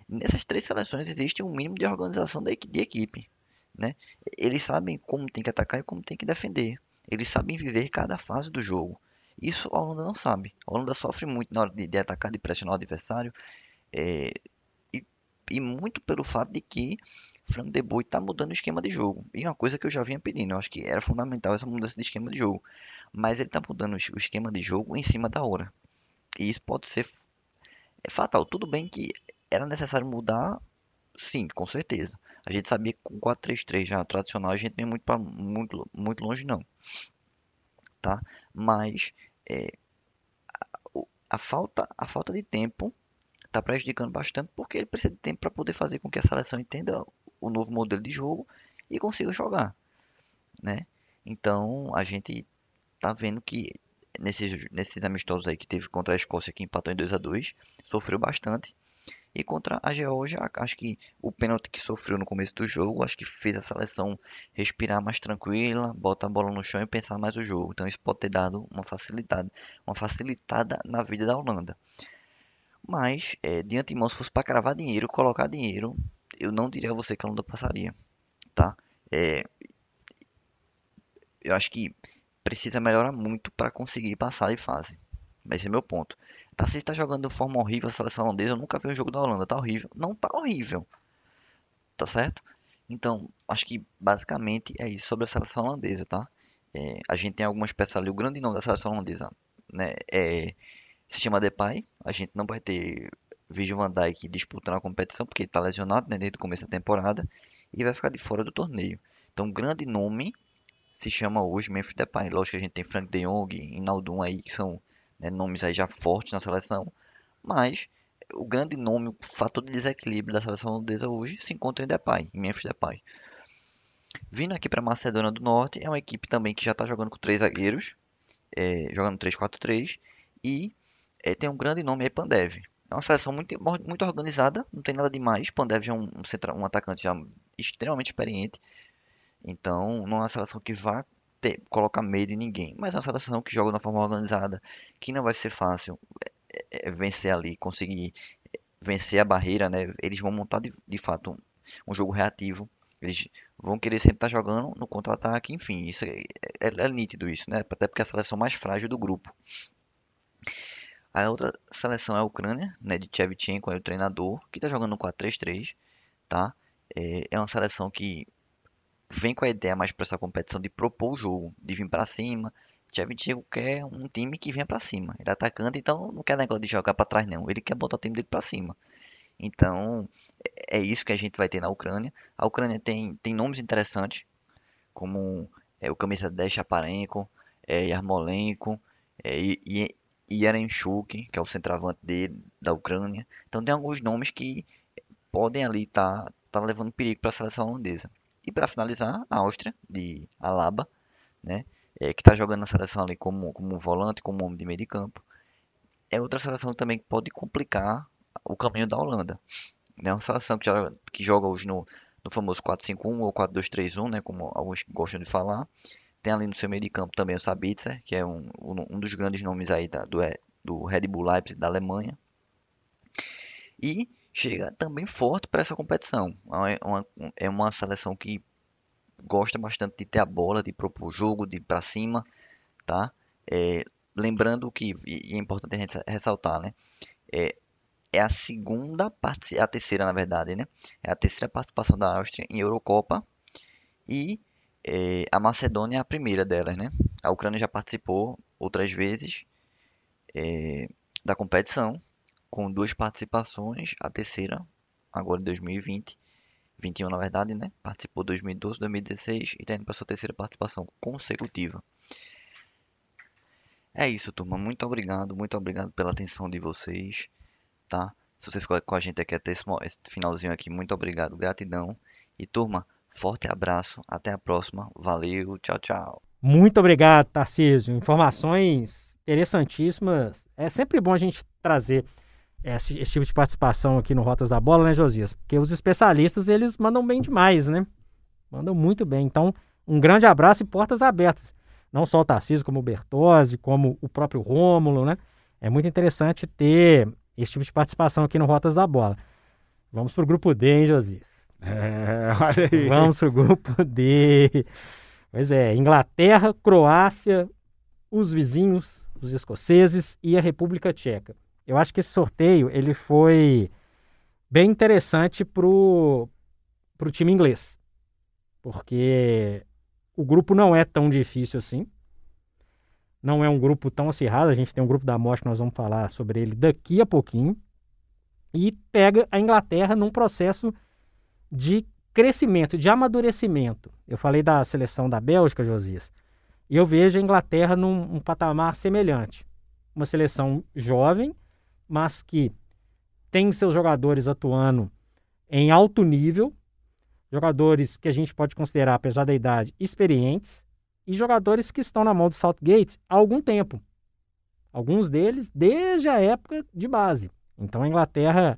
Nessas três seleções existe um mínimo de organização de, de equipe né? Eles sabem como tem que atacar e como tem que defender. Eles sabem viver cada fase do jogo. Isso a Holanda não sabe. A Holanda sofre muito na hora de, de atacar, de pressionar o adversário. É, e, e, muito pelo fato de que Frank de Boer está mudando o esquema de jogo. E uma coisa que eu já vinha pedindo. Eu acho que era fundamental essa mudança de esquema de jogo. Mas ele está mudando o esquema de jogo em cima da hora. E isso pode ser é fatal. Tudo bem que era necessário mudar, sim, com certeza. A gente sabia que com 4-3-3 já tradicional a gente nem muito, pra, muito, muito longe não. Tá? Mas é, a, a, falta, a falta de tempo está prejudicando bastante porque ele precisa de tempo para poder fazer com que a seleção entenda o novo modelo de jogo e consiga jogar. Né? Então a gente está vendo que nesses, nesses amistosos aí que teve contra a Escócia, que empatou em 2 a 2 sofreu bastante. E contra a Geórgia, acho que o pênalti que sofreu no começo do jogo, acho que fez a seleção respirar mais tranquila, botar a bola no chão e pensar mais o jogo. Então isso pode ter dado uma facilidade, uma facilitada na vida da Holanda. Mas, é, de antemão, se fosse para cravar dinheiro, colocar dinheiro, eu não diria a você que a Holanda passaria, tá? É, eu acho que precisa melhorar muito para conseguir passar de fase. Esse é meu ponto. Tarcísio tá jogando de forma horrível a seleção holandesa. Eu nunca vi um jogo da Holanda. Tá horrível. Não tá horrível. Tá certo? Então, acho que basicamente é isso sobre a seleção holandesa, tá? É, a gente tem algumas peças ali. O grande nome da seleção holandesa né, é, se chama Depay. A gente não vai ter Virgil van Dijk disputando a competição porque ele tá lesionado né, desde o começo da temporada e vai ficar de fora do torneio. Então, grande nome se chama hoje Memphis Depay. Lógico que a gente tem Frank de Jong e Naldum aí que são né, nomes aí já fortes na seleção, mas o grande nome, o fator de desequilíbrio da seleção holandesa hoje se encontra em Depay, em Memphis Depay. Vindo aqui para Macedônia do Norte, é uma equipe também que já está jogando com três zagueiros, é, jogando 3-4-3, e é, tem um grande nome aí, Pandev. É uma seleção muito, muito organizada, não tem nada demais. Pandev é um, um, um atacante já extremamente experiente, então não é uma seleção que vá ter, colocar medo em ninguém. Mas é uma seleção que joga de uma forma organizada, que não vai ser fácil é, é, vencer ali, conseguir vencer a barreira, né? Eles vão montar de, de fato um, um, jogo reativo. Eles vão querer sempre estar jogando no contra-ataque, enfim, isso é, é, é, nítido isso, né? Até porque é a seleção mais frágil do grupo. A outra seleção é a Ucrânia, né, de Chevchenko, é o treinador, que está jogando no 4-3-3, tá? É, é uma seleção que vem com a ideia mais para essa competição de propor o jogo, de vir para cima. Shevchenko quer um time que venha para cima. Ele é atacante, então não quer negócio de jogar para trás não. Ele quer botar o time dele para cima. Então é, é isso que a gente vai ter na Ucrânia. A Ucrânia tem, tem nomes interessantes, como é, o camisa 10 Chaparenko, é, Yarmolenko, é, e, Yarenchuk, que é o centroavante dele, da Ucrânia. Então tem alguns nomes que podem ali estar tá, tá levando perigo para a seleção holandesa. E para finalizar, a Áustria, de Alaba, né? É, que está jogando na seleção ali como, como volante, como homem de meio de campo. É outra seleção também que pode complicar o caminho da Holanda. É uma seleção que, já, que joga hoje no, no famoso 4-5-1 ou 4-2-3-1, né, como alguns gostam de falar. Tem ali no seu meio de campo também o Sabitzer, que é um, um dos grandes nomes aí da, do, do Red Bull Leipzig da Alemanha. E chega também forte para essa competição. É uma, é uma seleção que gosta bastante de ter a bola, de propor jogo, de ir para cima, tá? É, lembrando que, e é importante a gente ressaltar, né? É, é a segunda parte, a terceira na verdade, né? É a terceira participação da Áustria em Eurocopa e é, a Macedônia é a primeira delas, né? A Ucrânia já participou outras vezes é, da competição com duas participações, a terceira agora em 2020, 21 na verdade, né? Participou 2012, 2016 e está indo para sua terceira participação consecutiva. É isso, turma. Muito obrigado, muito obrigado pela atenção de vocês, tá? Se você ficou com a gente aqui até esse, esse finalzinho aqui, muito obrigado, gratidão. E turma, forte abraço, até a próxima. Valeu, tchau, tchau. Muito obrigado, Tarcísio. Informações interessantíssimas. É sempre bom a gente trazer esse, esse, tipo de participação aqui no Rotas da Bola, né, Josias? Porque os especialistas, eles mandam bem demais, né? Mandam muito bem. Então, um grande abraço e portas abertas. Não só o Tarcísio, como o Bertozzi, como o próprio Rômulo, né? É muito interessante ter esse tipo de participação aqui no Rotas da Bola. Vamos pro grupo D, hein, Josias? É, olha aí. Vamos pro grupo D. Pois é, Inglaterra, Croácia, os vizinhos, os escoceses e a República Tcheca. Eu acho que esse sorteio ele foi bem interessante pro, pro time inglês. Porque o grupo não é tão difícil assim. Não é um grupo tão acirrado. A gente tem um grupo da morte que nós vamos falar sobre ele daqui a pouquinho. E pega a Inglaterra num processo de crescimento, de amadurecimento. Eu falei da seleção da Bélgica, Josias, e eu vejo a Inglaterra num um patamar semelhante. Uma seleção jovem, mas que tem seus jogadores atuando em alto nível, jogadores que a gente pode considerar, apesar da idade, experientes, e jogadores que estão na mão do Southgate há algum tempo. Alguns deles desde a época de base. Então a Inglaterra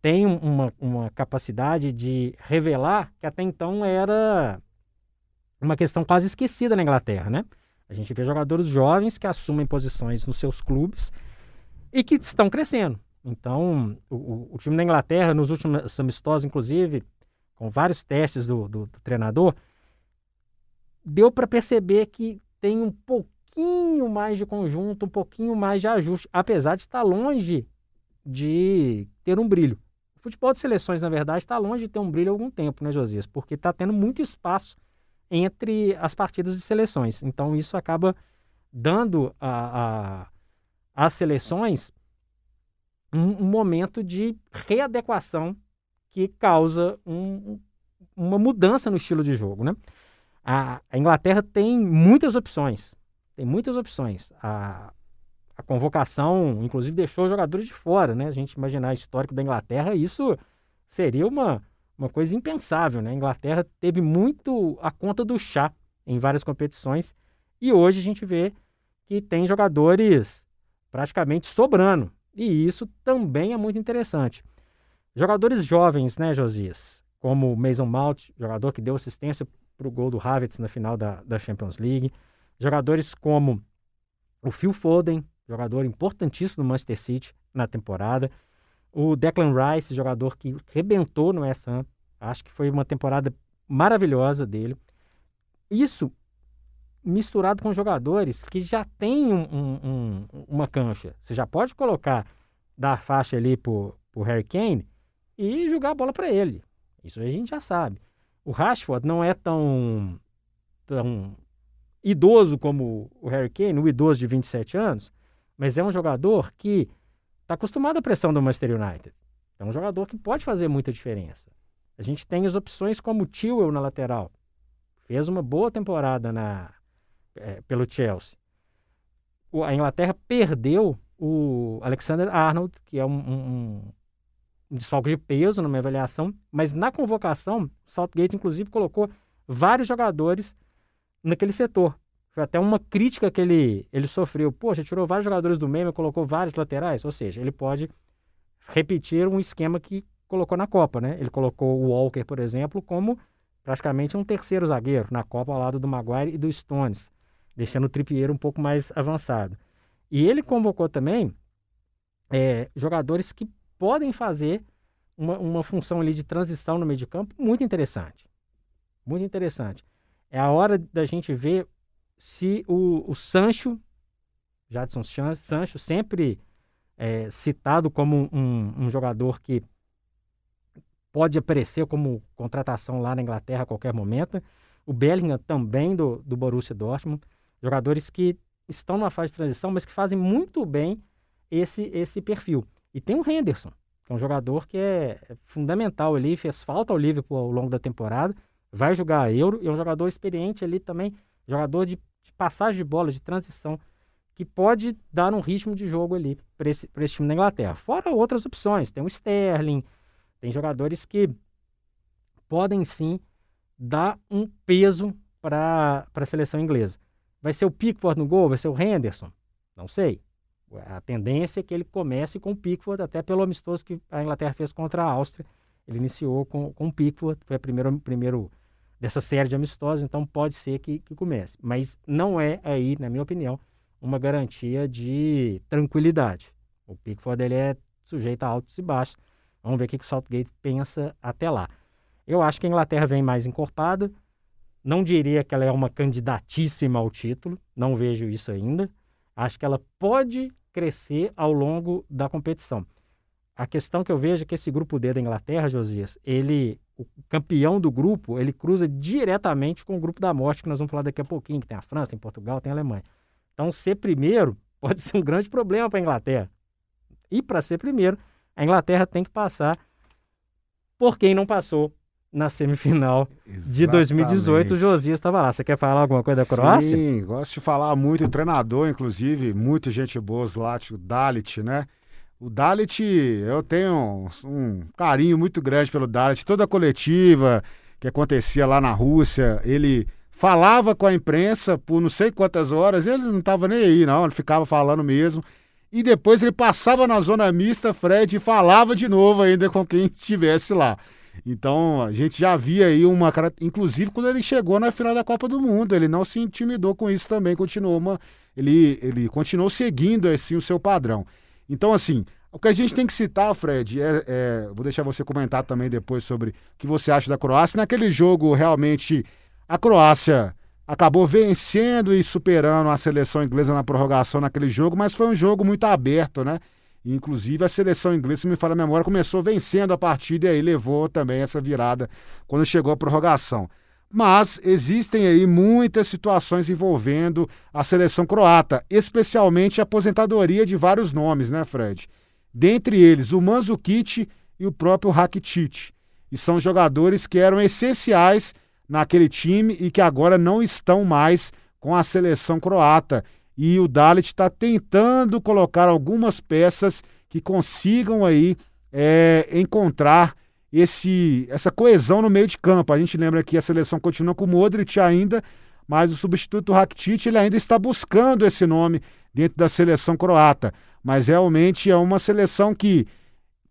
tem uma, uma capacidade de revelar que até então era uma questão quase esquecida na Inglaterra, né? A gente vê jogadores jovens que assumem posições nos seus clubes e que estão crescendo. Então, o, o time da Inglaterra, nos últimos amistosos, inclusive, com vários testes do, do, do treinador, deu para perceber que tem um pouquinho mais de conjunto, um pouquinho mais de ajuste, apesar de estar longe de ter um brilho. O futebol de seleções, na verdade, está longe de ter um brilho há algum tempo, né, Josias? Porque está tendo muito espaço entre as partidas de seleções. Então, isso acaba dando a, a às seleções um, um, momento de readequação que causa um, uma mudança no estilo de jogo, né? A, a, Inglaterra tem muitas opções, tem muitas opções. A, a convocação, inclusive, deixou jogadores de fora, né? A gente imaginar o histórico da Inglaterra, isso seria uma, uma coisa impensável, né? A Inglaterra teve muito a conta do chá em várias competições e hoje a gente vê que tem jogadores praticamente sobrando. E isso também é muito interessante. Jogadores jovens, né, Josias? Como o Mason Mount, jogador que deu assistência para o gol do Havertz na final da, da Champions League. Jogadores como o Phil Foden, jogador importantíssimo do Manchester City na temporada. O Declan Rice, jogador que rebentou no West Ham. Acho que foi uma temporada maravilhosa dele. Isso misturado com jogadores que já têm um, um, um, uma cancha. Você já pode colocar, dar faixa ali pro, pro Harry Kane e jogar a bola para ele. Isso a gente já sabe. O Rashford não é tão, tão idoso como o Harry Kane, o idoso de 27 anos, mas é um jogador que está acostumado à pressão do Manchester United. É um jogador que pode fazer muita diferença. A gente tem as opções como o Tewell na lateral. Fez uma boa temporada na, é, pelo Chelsea. O, a Inglaterra perdeu o Alexander Arnold, que é um, um, um desfalque de peso numa avaliação, mas na convocação, o Southgate, inclusive, colocou vários jogadores naquele setor. Foi até uma crítica que ele, ele sofreu. Poxa, tirou vários jogadores do meio, colocou vários laterais. Ou seja, ele pode repetir um esquema que colocou na Copa, né? Ele colocou o Walker, por exemplo, como praticamente um terceiro zagueiro na Copa ao lado do Maguire e do Stones, deixando o Trippier um pouco mais avançado. E ele convocou também é, jogadores que podem fazer uma, uma função ali de transição no meio de campo muito interessante. Muito interessante. É a hora da gente ver se o, o Sancho, Jadson Sancho, sempre é, citado como um, um, jogador que pode aparecer como contratação lá na Inglaterra a qualquer momento. O Bellingham também do, do Borussia Dortmund. Jogadores que estão numa fase de transição, mas que fazem muito bem esse, esse perfil. E tem o Henderson, que é um jogador que é, é fundamental ali, fez falta ao Liverpool ao longo da temporada, vai jogar a Euro, e é um jogador experiente ali também, jogador de, de passagem de bola, de transição, que pode dar um ritmo de jogo ali para esse, esse time da Inglaterra. Fora outras opções, tem o Sterling, tem jogadores que podem sim dar um peso para a seleção inglesa. Vai ser o Pickford no gol? Vai ser o Henderson? Não sei. A tendência é que ele comece com o Pickford, até pelo amistoso que a Inglaterra fez contra a Áustria. Ele iniciou com, com o Pickford, foi o primeiro, primeiro dessa série de amistosos, então pode ser que, que comece. Mas não é aí, na minha opinião, uma garantia de tranquilidade. O Pickford ele é sujeito a altos e baixos. Vamos ver o que o Saltgate pensa até lá. Eu acho que a Inglaterra vem mais encorpada. Não diria que ela é uma candidatíssima ao título, não vejo isso ainda. Acho que ela pode crescer ao longo da competição. A questão que eu vejo é que esse grupo D da Inglaterra, Josias, ele, o campeão do grupo, ele cruza diretamente com o grupo da morte, que nós vamos falar daqui a pouquinho, que tem a França, tem Portugal, tem a Alemanha. Então, ser primeiro pode ser um grande problema para a Inglaterra. E para ser primeiro, a Inglaterra tem que passar por quem não passou na semifinal Exatamente. de 2018. O Josias estava lá. Você quer falar alguma coisa da Croácia? Sim, gosto de falar muito. O treinador, inclusive, muita gente boa, o Dalit, né? O Dalit, eu tenho um, um, carinho muito grande pelo Dalit. Toda a coletiva que acontecia lá na Rússia, ele falava com a imprensa por não sei quantas horas, ele não estava nem aí, não, ele ficava falando mesmo. E depois ele passava na zona mista, Fred, e falava de novo ainda com quem estivesse lá. Então a gente já via aí uma. Inclusive quando ele chegou na final da Copa do Mundo, ele não se intimidou com isso também, continuou uma. Ele, ele continuou seguindo assim o seu padrão. Então, assim, o que a gente tem que citar, Fred, é, é, vou deixar você comentar também depois sobre o que você acha da Croácia. Naquele jogo, realmente, a Croácia acabou vencendo e superando a seleção inglesa na prorrogação naquele jogo, mas foi um jogo muito aberto, né? Inclusive a seleção inglesa, se me fala a memória, começou vencendo a partida e aí levou também essa virada quando chegou a prorrogação. Mas existem aí muitas situações envolvendo a seleção croata, especialmente a aposentadoria de vários nomes, né, Fred? Dentre eles, o Mandzukic e o próprio Rakitic. E são jogadores que eram essenciais naquele time e que agora não estão mais com a seleção croata. E o Dalit está tentando colocar algumas peças que consigam aí é, encontrar esse, essa coesão no meio de campo. A gente lembra que a seleção continua com o Modric ainda, mas o substituto Rakitic ele ainda está buscando esse nome dentro da seleção croata. Mas realmente é uma seleção que,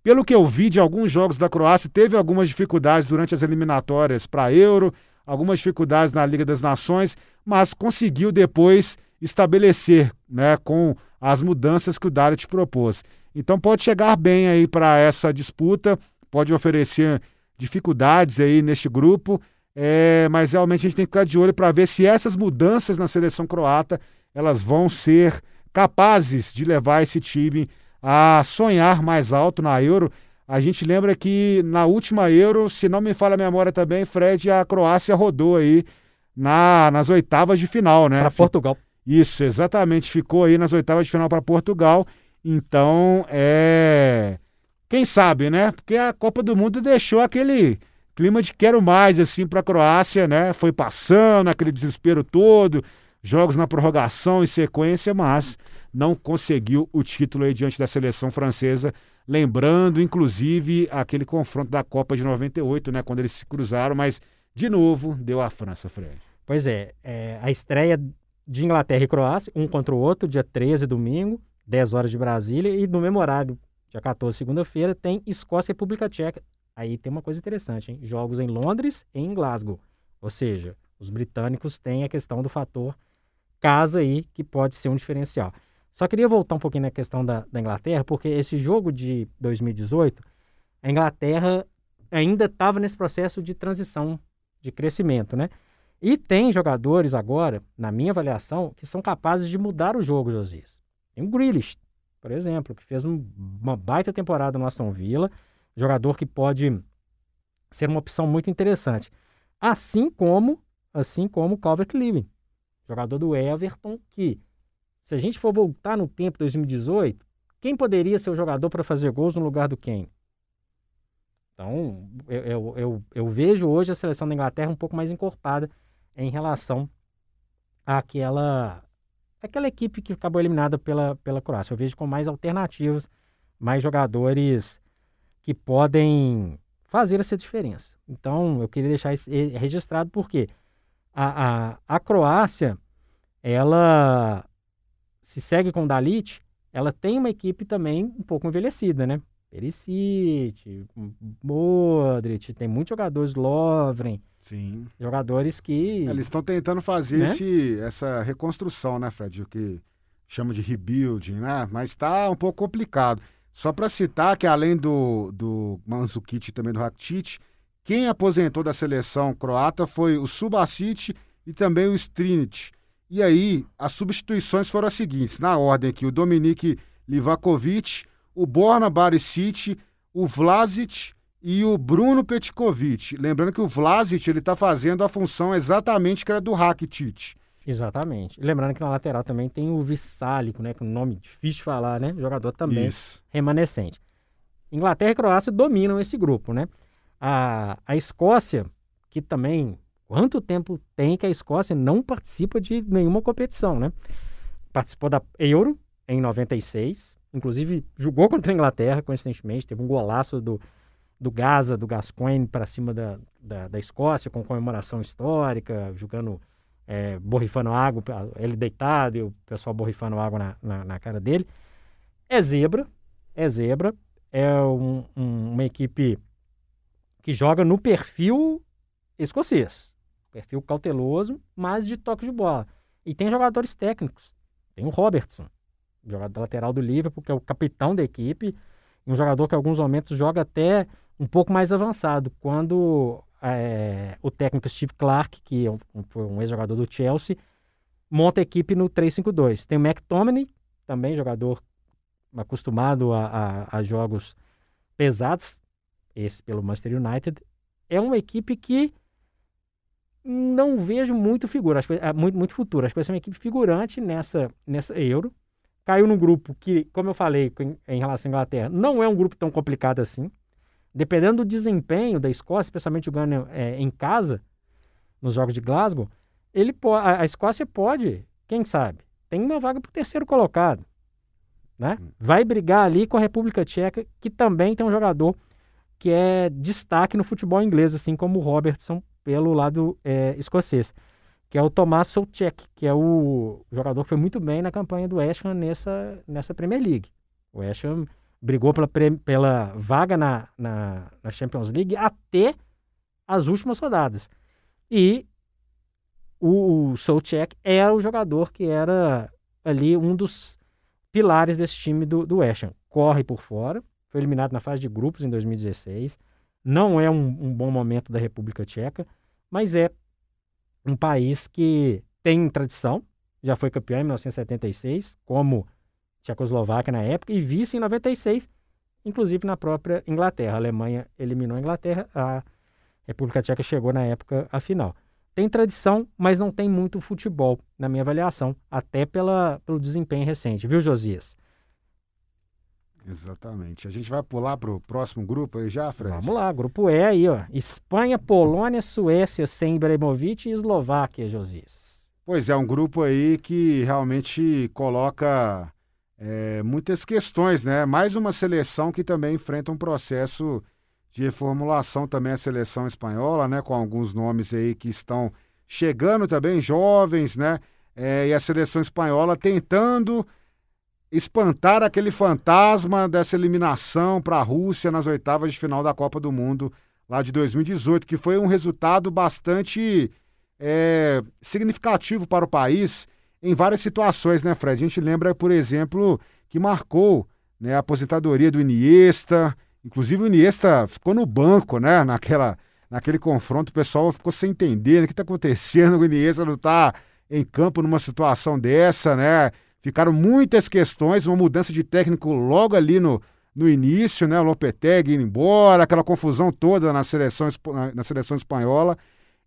pelo que eu vi de alguns jogos da Croácia, teve algumas dificuldades durante as eliminatórias para Euro, algumas dificuldades na Liga das Nações, mas conseguiu depois estabelecer né, com as mudanças que o Dalit propôs. Então pode chegar bem aí para essa disputa pode oferecer dificuldades aí neste grupo, é, mas realmente a gente tem que ficar de olho para ver se essas mudanças na seleção croata elas vão ser capazes de levar esse time a sonhar mais alto na Euro. A gente lembra que na última Euro, se não me falha a memória também, Fred, a Croácia rodou aí na, nas oitavas de final, né? Para Portugal. Isso, exatamente. Ficou aí nas oitavas de final para Portugal. Então, é quem sabe, né? Porque a Copa do Mundo deixou aquele clima de quero mais, assim, para a Croácia, né? Foi passando aquele desespero todo, jogos na prorrogação em sequência, mas não conseguiu o título aí diante da seleção francesa. Lembrando, inclusive, aquele confronto da Copa de 98, né? Quando eles se cruzaram, mas de novo deu a França, Fred. Pois é, é a estreia de Inglaterra e Croácia, um contra o outro, dia 13, domingo, 10 horas de Brasília, e no mesmo horário Dia 14, segunda-feira, tem Escócia e República Tcheca. Aí tem uma coisa interessante, hein? Jogos em Londres e em Glasgow. Ou seja, os britânicos têm a questão do fator casa aí, que pode ser um diferencial. Só queria voltar um pouquinho na questão da, da Inglaterra, porque esse jogo de 2018, a Inglaterra ainda estava nesse processo de transição, de crescimento, né? E tem jogadores agora, na minha avaliação, que são capazes de mudar o jogo, Josias. Tem o Grealish, por exemplo, que fez um, uma baita temporada no Aston Villa, jogador que pode ser uma opção muito interessante. Assim como, assim como Calvert-Lewin, jogador do Everton, que se a gente for voltar no tempo 2018, quem poderia ser o jogador para fazer gols no lugar do Kane? Então, eu, eu, eu, eu, vejo hoje a seleção da Inglaterra um pouco mais encorpada em relação àquela aquela equipe que acabou eliminada pela, pela Croácia. Eu vejo com mais alternativas, mais jogadores que podem fazer essa diferença. Então, eu queria deixar isso registrado porque a, a, a Croácia, ela se segue com o Dalit, ela tem uma equipe também um pouco envelhecida, né? Perisic, Modric, tem muitos jogadores, Lovren, Sim. Jogadores que. É, eles estão tentando fazer né? esse, essa reconstrução, né, Fred? O que chama de rebuilding, né? Mas está um pouco complicado. Só para citar que além do, do Manzukic e também do Rakitic, quem aposentou da seleção croata foi o Subasic e também o Strinic. E aí, as substituições foram as seguintes, na ordem aqui, o Dominik Livakovic, o Borna Barisic, o Vlasic e o Bruno Petkovic. Lembrando que o Vlasic ele está fazendo a função exatamente que era do Rakitic. Exatamente. Lembrando que na lateral também tem o Vissálico, né? Que é um nome difícil de falar, né? Jogador também Isso. remanescente. Inglaterra e Croácia dominam esse grupo, né? A, a Escócia, que também. Quanto tempo tem que a Escócia não participa de nenhuma competição, né? Participou da Euro em 96, inclusive jogou contra a Inglaterra, coincidentemente, teve um golaço do, do Gaza, do Gascoigne para cima da, da, da, Escócia, com comemoração histórica, jogando é, borrifando água, ele deitado e o pessoal borrifando água na, na, na cara dele. É zebra, é zebra, é um, um, uma equipe que joga no perfil escocês, perfil cauteloso, mas de toque de bola. E tem jogadores técnicos. Tem o Robertson, jogador lateral do Liverpool, que é o capitão da equipe, um jogador que em alguns momentos joga até um pouco mais avançado. Quando é, o técnico Steve Clark, que é foi um ex-jogador do Chelsea, monta a equipe no 3-5-2. Tem o McTominay, também jogador acostumado a, a, a, jogos pesados, esse pelo Manchester United. É uma equipe que não vejo muito figura, acho que, é muito, muito futuro. Acho que vai ser uma equipe figurante nessa, nessa Euro. Caiu num grupo que, como eu falei em relação à Inglaterra, não é um grupo tão complicado assim dependendo do desempenho da Escócia, especialmente jogando é, em casa, nos jogos de Glasgow, ele a, a Escócia pode, quem sabe, tem uma vaga para o terceiro colocado. Né? Hum. Vai brigar ali com a República Tcheca, que também tem um jogador que é destaque no futebol inglês, assim como o Robertson pelo lado é, escocês, que é o Tomás Soucek, que é o jogador que foi muito bem na campanha do West Ham nessa, nessa Premier League. O West Ham brigou pela, pela vaga na, na, na Champions League até as últimas rodadas. E o, o Soucek era o jogador que era ali um dos pilares desse time do, do West Ham. Corre por fora, foi eliminado na fase de grupos em 2016. Não é um, um bom momento da República Tcheca, mas é um país que tem tradição, já foi campeão em 1976, como Tchecoslováquia na época e vice em 96, inclusive na própria Inglaterra. A Alemanha eliminou a Inglaterra, a República Tcheca chegou na época à final. Tem tradição, mas não tem muito futebol, na minha avaliação, até pela, pelo desempenho recente, viu, Josias? Exatamente. A gente vai pular para o próximo grupo aí já, Fred? Vamos lá, grupo E aí, ó. Espanha, Polônia, Suécia sem Ibrahimovic e Eslováquia, Josias. Pois é, um grupo aí que realmente coloca é, muitas questões, né? Mais uma seleção que também enfrenta um processo de reformulação também a seleção espanhola, né? Com alguns nomes aí que estão chegando também, jovens, né? É, e a seleção espanhola tentando espantar aquele fantasma dessa eliminação para a Rússia nas oitavas de final da Copa do Mundo lá de 2018, que foi um resultado bastante é, significativo para o país em várias situações, né, Fred? A gente lembra, por exemplo, que marcou né, a aposentadoria do Iniesta, inclusive o Iniesta ficou no banco, né, naquela, naquele confronto, o pessoal ficou sem entender né, o que está acontecendo, o Iniesta não está em campo numa situação dessa, né? Ficaram muitas questões, uma mudança de técnico logo ali no, no início, né? O Lopetegui indo embora, aquela confusão toda na seleção, na, na seleção espanhola.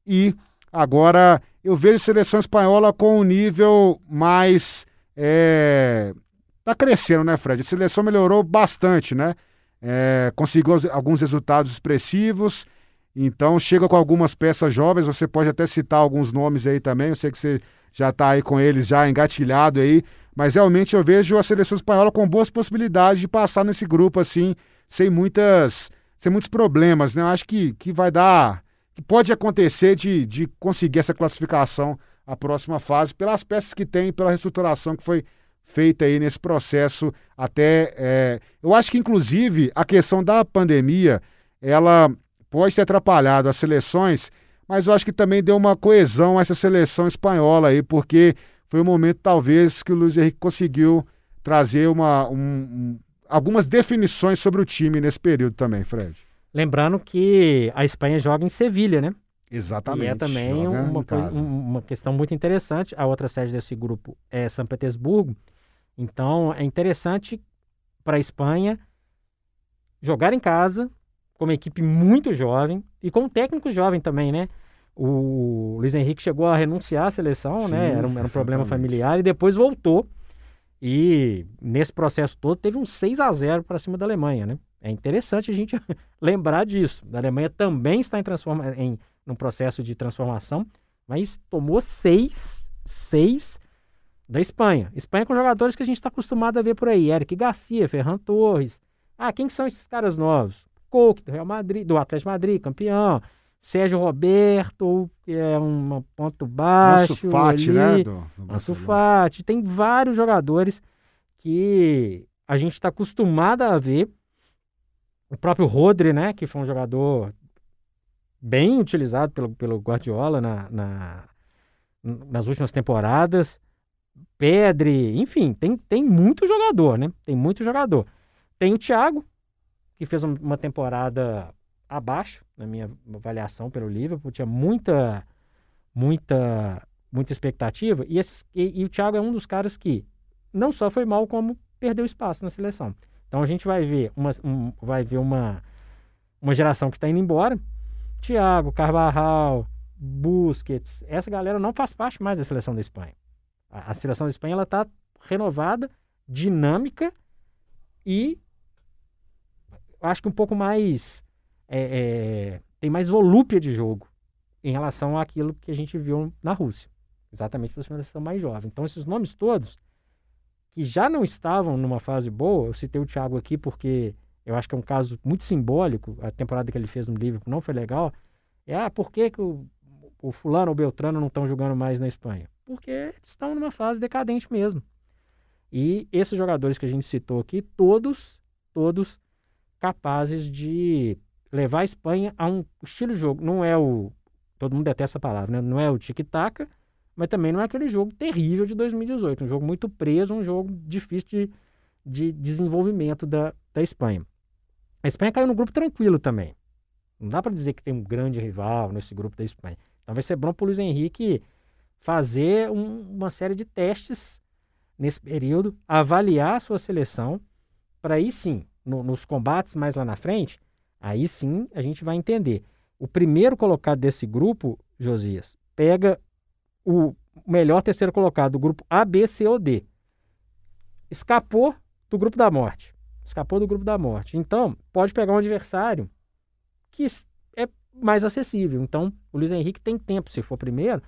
E agora eu vejo a seleção espanhola com um nível mais. É... Tá crescendo, né, Fred? A seleção melhorou bastante, né? É... Conseguiu alguns resultados expressivos. Então chega com algumas peças jovens. Você pode até citar alguns nomes aí também. Eu sei que você já está aí com eles já engatilhado aí. Mas realmente eu vejo a seleção espanhola com boas possibilidades de passar nesse grupo assim, sem muitas, sem muitos problemas, né? Eu acho que, que vai dar pode acontecer de, de conseguir essa classificação à próxima fase, pelas peças que tem, pela reestruturação que foi feita aí nesse processo até. É, eu acho que, inclusive, a questão da pandemia, ela pode ter atrapalhado as seleções, mas eu acho que também deu uma coesão a essa seleção espanhola aí, porque foi um momento, talvez, que o Luiz Henrique conseguiu trazer uma, um, um, algumas definições sobre o time nesse período também, Fred. Lembrando que a Espanha joga em Sevilha, né? Exatamente. E é também uma, coisa, uma questão muito interessante. A outra sede desse grupo é São Petersburgo. Então é interessante para a Espanha jogar em casa com uma equipe muito jovem e com um técnico jovem também, né? O Luiz Henrique chegou a renunciar à seleção, né? Sim, né? Era um, era um problema familiar e depois voltou. E nesse processo todo teve um 6 a 0 para cima da Alemanha, né? É interessante a gente lembrar disso. A Alemanha também está em, transforma em num processo de transformação, mas tomou seis, seis da Espanha. Espanha com jogadores que a gente está acostumado a ver por aí. Eric Garcia, Ferran Torres. Ah, quem são esses caras novos? Coque, do Real Madrid, do Atlético Madrid, campeão. Sérgio Roberto, que é um ponto baixo. Ansu Fati, ali. né? Do, do Ansu Fati. Tem vários jogadores que a gente está acostumado a ver. O próprio Rodri, né? Que foi um jogador bem utilizado pelo, pelo Guardiola na, na nas últimas temporadas. Pedre, enfim, tem, tem muito jogador, né? Tem muito jogador. Tem o Thiago, que fez uma temporada abaixo, na minha avaliação pelo Liverpool, tinha muita, muita, muita expectativa. E, esses, e, e o Thiago é um dos caras que não só foi mal, como perdeu espaço na seleção. Então a gente vai ver uma, um, vai ver uma, uma geração que está indo embora. Thiago, Carvajal, Busquets, essa galera não faz parte mais da seleção da Espanha. A, a seleção da Espanha ela está renovada, dinâmica e acho que um pouco mais é, é, tem mais volúpia de jogo em relação àquilo que a gente viu na Rússia, exatamente para a seleção mais jovem. Então esses nomes todos que já não estavam numa fase boa, eu citei o Thiago aqui porque eu acho que é um caso muito simbólico, a temporada que ele fez no Liverpool não foi legal, é ah, por que, que o, o fulano ou o Beltrano não estão jogando mais na Espanha? Porque estão numa fase decadente mesmo. E esses jogadores que a gente citou aqui, todos, todos capazes de levar a Espanha a um estilo de jogo. Não é o. Todo mundo detesta essa palavra, né? Não é o tic-tac, mas também não é aquele jogo terrível de 2018. Um jogo muito preso, um jogo difícil de, de desenvolvimento da, da Espanha. A Espanha caiu no grupo tranquilo também. Não dá para dizer que tem um grande rival nesse grupo da Espanha. Então vai ser bom para o Luiz Henrique fazer um, uma série de testes nesse período, avaliar a sua seleção, para aí sim no, nos combates mais lá na frente, aí sim a gente vai entender. O primeiro colocado desse grupo, Josias, pega o melhor terceiro colocado do grupo A, B, C ou D. Escapou do grupo da morte. Escapou do grupo da morte. Então, pode pegar um adversário que é mais acessível. Então, o Luiz Henrique tem tempo, se for primeiro,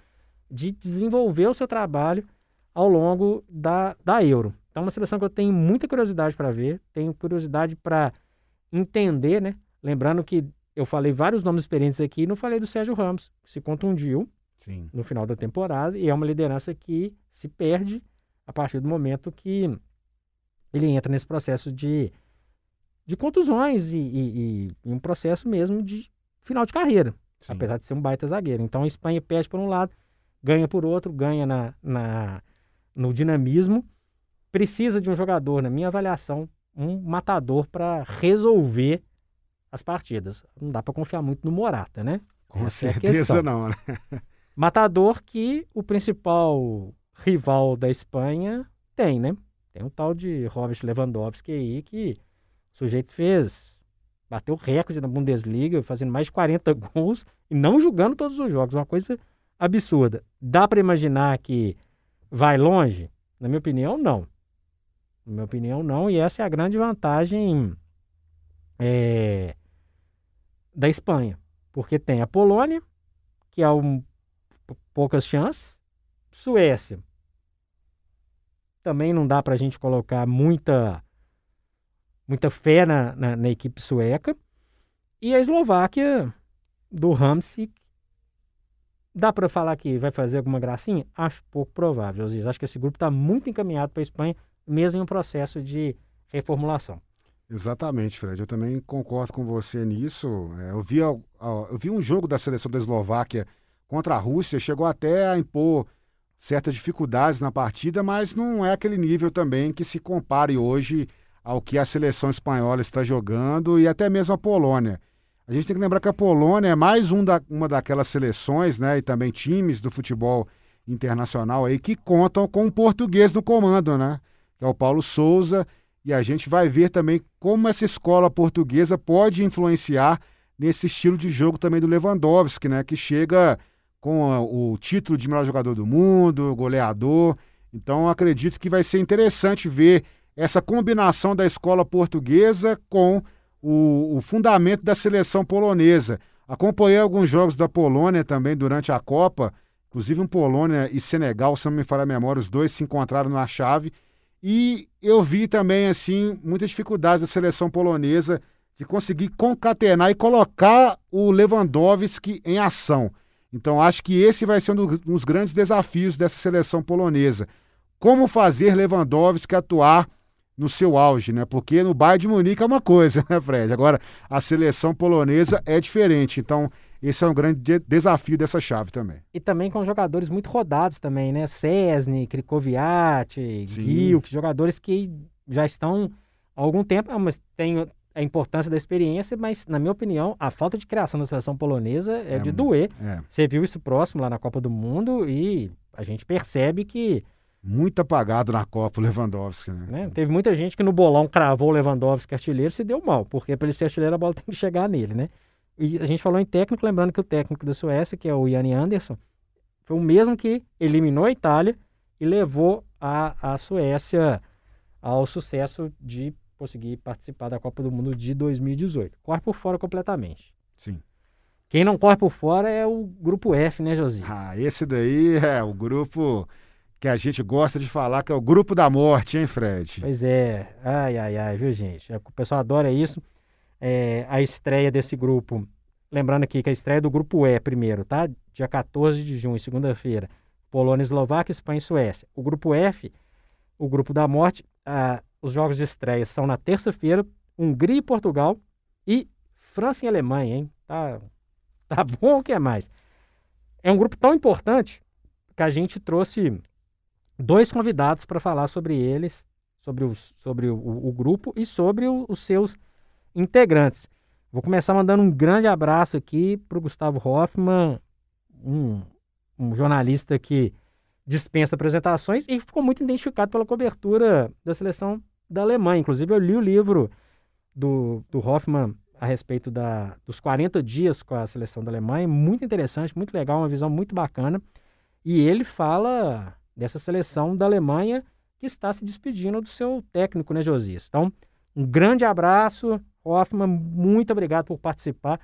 de desenvolver o seu trabalho ao longo da, da Euro. Então, é uma seleção que eu tenho muita curiosidade para ver, tenho curiosidade para entender, né? Lembrando que eu falei vários nomes experientes aqui, não falei do Sérgio Ramos, que se contundiu Sim. no final da temporada e é uma liderança que se perde a partir do momento que ele entra nesse processo de, de contusões e, e, e um processo mesmo de final de carreira, Sim. apesar de ser um baita zagueiro. Então a Espanha perde por um lado, ganha por outro, ganha na, na no dinamismo precisa de um jogador, na minha avaliação, um matador para resolver as partidas. Não dá para confiar muito no Morata, né? Com Essa é certeza é não, né? Matador que o principal rival da Espanha tem, né? Tem um tal de Robert Lewandowski aí que o sujeito fez, bateu recorde na Bundesliga, fazendo mais de 40 gols e não jogando todos os jogos. Uma coisa absurda. Dá para imaginar que vai longe? Na minha opinião, não. Na minha opinião, não. E essa é a grande vantagem é, da Espanha. Porque tem a Polônia, que há um, poucas chances. Suécia. Também não dá para a gente colocar muita, muita fé na, na, na equipe sueca. E a Eslováquia do Hamsik. Dá para falar que vai fazer alguma gracinha? Acho pouco provável, Acho que esse grupo está muito encaminhado para a Espanha mesmo em um processo de reformulação. Exatamente, Fred. Eu também concordo com você nisso. É, eu, vi, eu vi um jogo da seleção da Eslováquia contra a Rússia, chegou até a impor certas dificuldades na partida, mas não é aquele nível também que se compare hoje ao que a seleção espanhola está jogando e até mesmo a Polônia. A gente tem que lembrar que a Polônia é mais um da, uma daquelas seleções, né, e também times do futebol internacional aí que contam com um português no comando, né? que é o Paulo Souza, e a gente vai ver também como essa escola portuguesa pode influenciar nesse estilo de jogo também do Lewandowski, né, que chega com o título de melhor jogador do mundo, goleador. Então acredito que vai ser interessante ver essa combinação da escola portuguesa com o, o fundamento da seleção polonesa. Acompanhei alguns jogos da Polônia também durante a Copa, inclusive um Polônia e Senegal, se não me falha a memória, os dois se encontraram na chave e eu vi também, assim, muitas dificuldades da seleção polonesa de conseguir concatenar e colocar o Lewandowski em ação. Então acho que esse vai ser um dos grandes desafios dessa seleção polonesa. Como fazer Lewandowski atuar no seu auge, né? Porque no Bayern de Munique é uma coisa, né, Fred? Agora, a seleção polonesa é diferente. Então, esse é um grande desafio dessa chave também. E também com jogadores muito rodados também, né? Cesny, Krikoviak, Gil, jogadores que já estão há algum tempo, mas tem a importância da experiência, mas, na minha opinião, a falta de criação da seleção polonesa é, é de doer. É. Você viu isso próximo lá na Copa do Mundo e a gente percebe que muito apagado na Copa o Lewandowski, né? né? Teve muita gente que no bolão cravou o Lewandowski artilheiro se deu mal, porque para ele ser artilheiro a bola tem que chegar nele, né? E a gente falou em técnico, lembrando que o técnico da Suécia, que é o Yanni Anderson, foi o mesmo que eliminou a Itália e levou a, a Suécia ao sucesso de conseguir participar da Copa do Mundo de 2018. Corre por fora completamente. Sim. Quem não corre por fora é o grupo F, né, Josi? Ah, esse daí é o grupo que a gente gosta de falar, que é o grupo da morte, hein, Fred? Pois é. Ai, ai, ai, viu, gente? É, o pessoal adora isso. É, a estreia desse grupo, lembrando aqui que a estreia do grupo E primeiro, tá? Dia 14 de junho, segunda-feira. Polônia, Eslováquia, Espanha e Suécia. O grupo F, o grupo da morte, ah, os jogos de estreia são na terça-feira, Hungria e Portugal e França e Alemanha, hein? Tá, tá bom o que é mais? É um grupo tão importante que a gente trouxe dois convidados para falar sobre eles, sobre, os, sobre o, o grupo e sobre o, os seus integrantes. Vou começar mandando um grande abraço aqui para o Gustavo Hoffman, um, um, jornalista que dispensa apresentações e ficou muito identificado pela cobertura da seleção da Alemanha. Inclusive, eu li o livro do, do Hoffman a respeito da, dos 40 dias com a seleção da Alemanha. Muito interessante, muito legal, uma visão muito bacana. E ele fala dessa seleção da Alemanha que está se despedindo do seu técnico, né, Josias? Então, um grande abraço, Hoffman, muito obrigado por participar,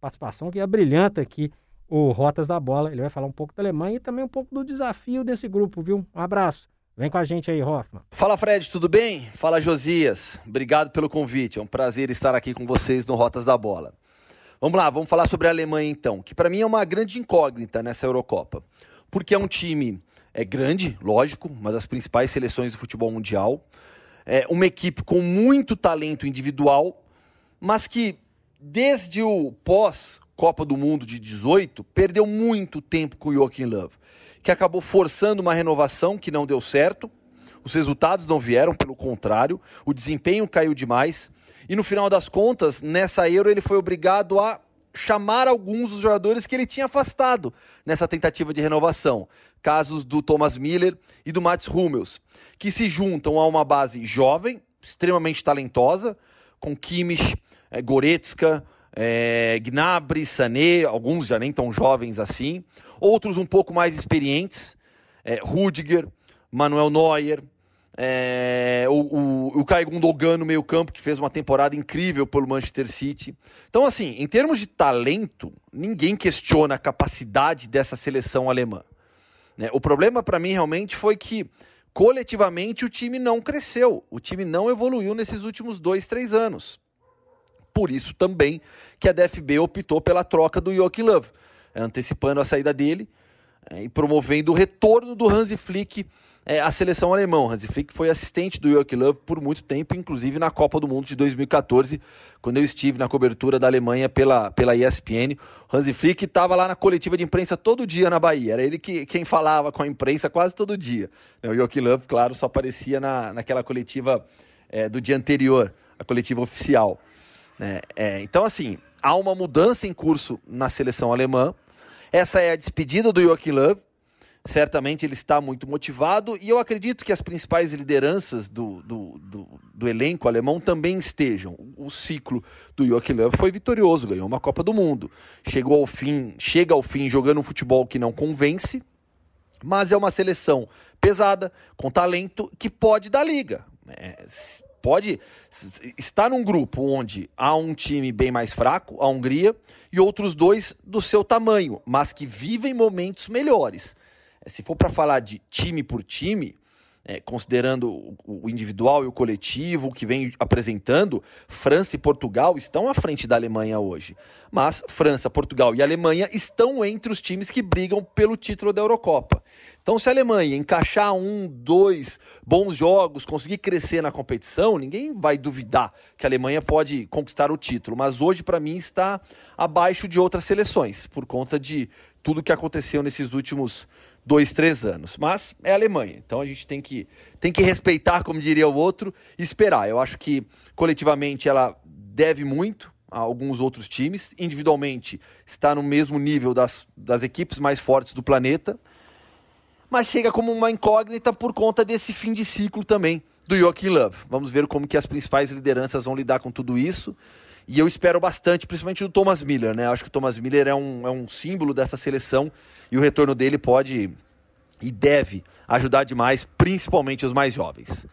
participação que é brilhante aqui, o Rotas da Bola. Ele vai falar um pouco da Alemanha e também um pouco do desafio desse grupo, viu? Um abraço. Vem com a gente aí, Hoffman. Fala, Fred, tudo bem? Fala, Josias. Obrigado pelo convite. É um prazer estar aqui com vocês no Rotas da Bola. Vamos lá, vamos falar sobre a Alemanha então, que para mim é uma grande incógnita nessa Eurocopa. Porque é um time é grande, lógico, uma das principais seleções do futebol mundial. É uma equipe com muito talento individual, mas que desde o pós Copa do Mundo de 18 perdeu muito tempo com o Joachim Löw, que acabou forçando uma renovação que não deu certo. Os resultados não vieram, pelo contrário, o desempenho caiu demais. E no final das contas, nessa Euro ele foi obrigado a chamar alguns dos jogadores que ele tinha afastado nessa tentativa de renovação. Casos do Thomas Miller e do Mats Hummels, que se juntam a uma base jovem, extremamente talentosa, com Kimmich, é, Goretzka, é, Gnabry, Sané, alguns já nem tão jovens assim, outros um pouco mais experientes, é, Rudiger, Manuel Neuer, é, o, o, o Kai Gundogan no meio campo, que fez uma temporada incrível pelo Manchester City. Então, assim, em termos de talento, ninguém questiona a capacidade dessa seleção alemã. Né? O problema para mim realmente foi que, coletivamente, o time não cresceu. O time não evoluiu nesses últimos dois, três anos. Por isso também que a DFB optou pela troca do Joachim Löw, antecipando a saída dele é, e promovendo o retorno do Hansi Flick é, a seleção alemã. Hansi Flick foi assistente do Joachim Löw por muito tempo, inclusive na Copa do Mundo de 2014, quando eu estive na cobertura da Alemanha pela, pela ESPN. Hansi Flick estava lá na coletiva de imprensa todo dia na Bahia. Era ele que, quem falava com a imprensa quase todo dia. O Joachim Löw, claro, só aparecia na, naquela coletiva é, do dia anterior, a coletiva oficial. É, é, então, assim, há uma mudança em curso na seleção alemã. Essa é a despedida do Joachim Löw certamente ele está muito motivado e eu acredito que as principais lideranças do, do, do, do elenco alemão também estejam. O ciclo do Joachim Löw foi vitorioso, ganhou uma Copa do Mundo, chegou ao fim, chega ao fim jogando um futebol que não convence, mas é uma seleção pesada, com talento, que pode dar liga. É, pode estar num grupo onde há um time bem mais fraco, a Hungria, e outros dois do seu tamanho, mas que vivem momentos melhores. Se for para falar de time por time, é, considerando o individual e o coletivo, o que vem apresentando, França e Portugal estão à frente da Alemanha hoje. Mas França, Portugal e Alemanha estão entre os times que brigam pelo título da Eurocopa. Então, se a Alemanha encaixar um, dois bons jogos, conseguir crescer na competição, ninguém vai duvidar que a Alemanha pode conquistar o título. Mas hoje, para mim, está abaixo de outras seleções, por conta de tudo que aconteceu nesses últimos dois, três anos. Mas é Alemanha, então a gente tem que, tem que respeitar, como diria o outro, e esperar. Eu acho que coletivamente ela deve muito a alguns outros times, individualmente está no mesmo nível das, das equipes mais fortes do planeta, mas chega como uma incógnita por conta desse fim de ciclo também do Joaquim Love. Vamos ver como que as principais lideranças vão lidar com tudo isso. E eu espero bastante, principalmente do Thomas Miller, né? Acho que o Thomas Miller é um, é um símbolo dessa seleção e o retorno dele pode e deve ajudar demais, principalmente os mais jovens.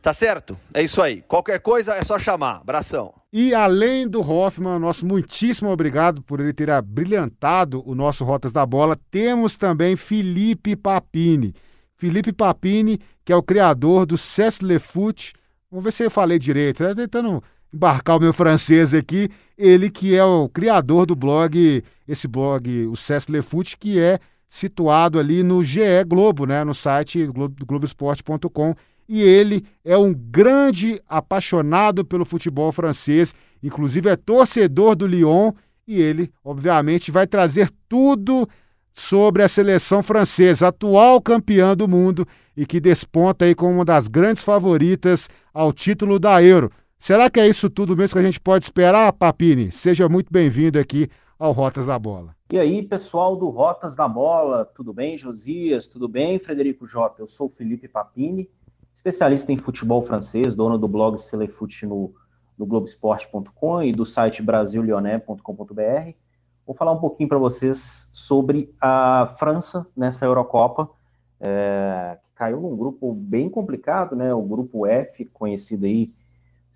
Tá certo? É isso aí. Qualquer coisa é só chamar. Abração. E além do Hoffman, nosso muitíssimo obrigado por ele ter abrilhantado o nosso Rotas da Bola, temos também Felipe Papini. Felipe Papini, que é o criador do Cess Le Foot. Vamos ver se eu falei direito, né? tentando embarcar o meu francês aqui, ele que é o criador do blog, esse blog, o Cess Le Foot, que é situado ali no GE Globo, né, no site Globoesporte.com. E ele é um grande apaixonado pelo futebol francês, inclusive é torcedor do Lyon, e ele, obviamente, vai trazer tudo sobre a seleção francesa, atual campeã do mundo e que desponta aí como uma das grandes favoritas ao título da Euro. Será que é isso tudo mesmo que a gente pode esperar, Papini? Seja muito bem-vindo aqui ao Rotas da Bola. E aí, pessoal do Rotas da Bola, tudo bem, Josias? Tudo bem, Frederico Jota? Eu sou Felipe Papini, especialista em futebol francês, dono do blog Celefute no, no Globoesporte.com e do site brasilioné.com.br. Vou falar um pouquinho para vocês sobre a França nessa Eurocopa, é, que caiu num grupo bem complicado, né? O grupo F, conhecido aí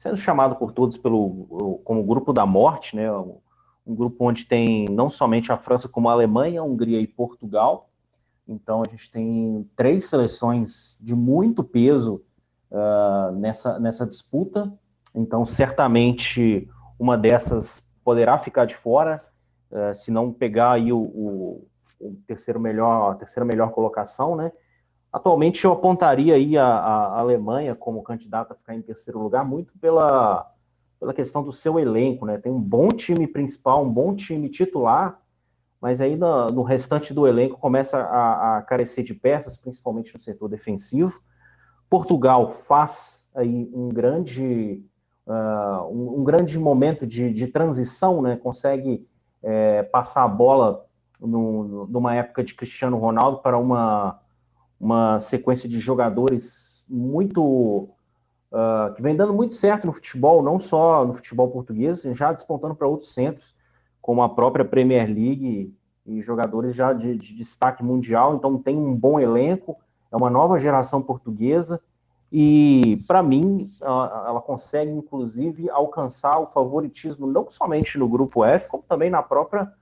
sendo chamado por todos pelo como grupo da morte, né? Um grupo onde tem não somente a França, como a Alemanha, a Hungria e Portugal. Então a gente tem três seleções de muito peso uh, nessa, nessa disputa. Então certamente uma dessas poderá ficar de fora, uh, se não pegar aí o, o, o terceiro melhor, a terceira melhor colocação, né? Atualmente eu apontaria aí a, a, Alemanha como candidata a ficar em terceiro lugar, muito pela, pela questão do seu elenco, né? Tem um bom time principal, um bom time titular, mas aí no, no restante do elenco começa a, a, carecer de peças, principalmente no setor defensivo. Portugal faz aí um grande, uh, um, um, grande momento de, de transição, né? Consegue é, passar a bola no, numa época de Cristiano Ronaldo para uma uma sequência de jogadores muito uh, que vem dando muito certo no futebol, não só no futebol português, já despontando para outros centros, como a própria Premier League e jogadores já de, de destaque mundial. Então tem um bom elenco, é uma nova geração portuguesa e para mim ela consegue inclusive alcançar o favoritismo não somente no grupo F, como também na própria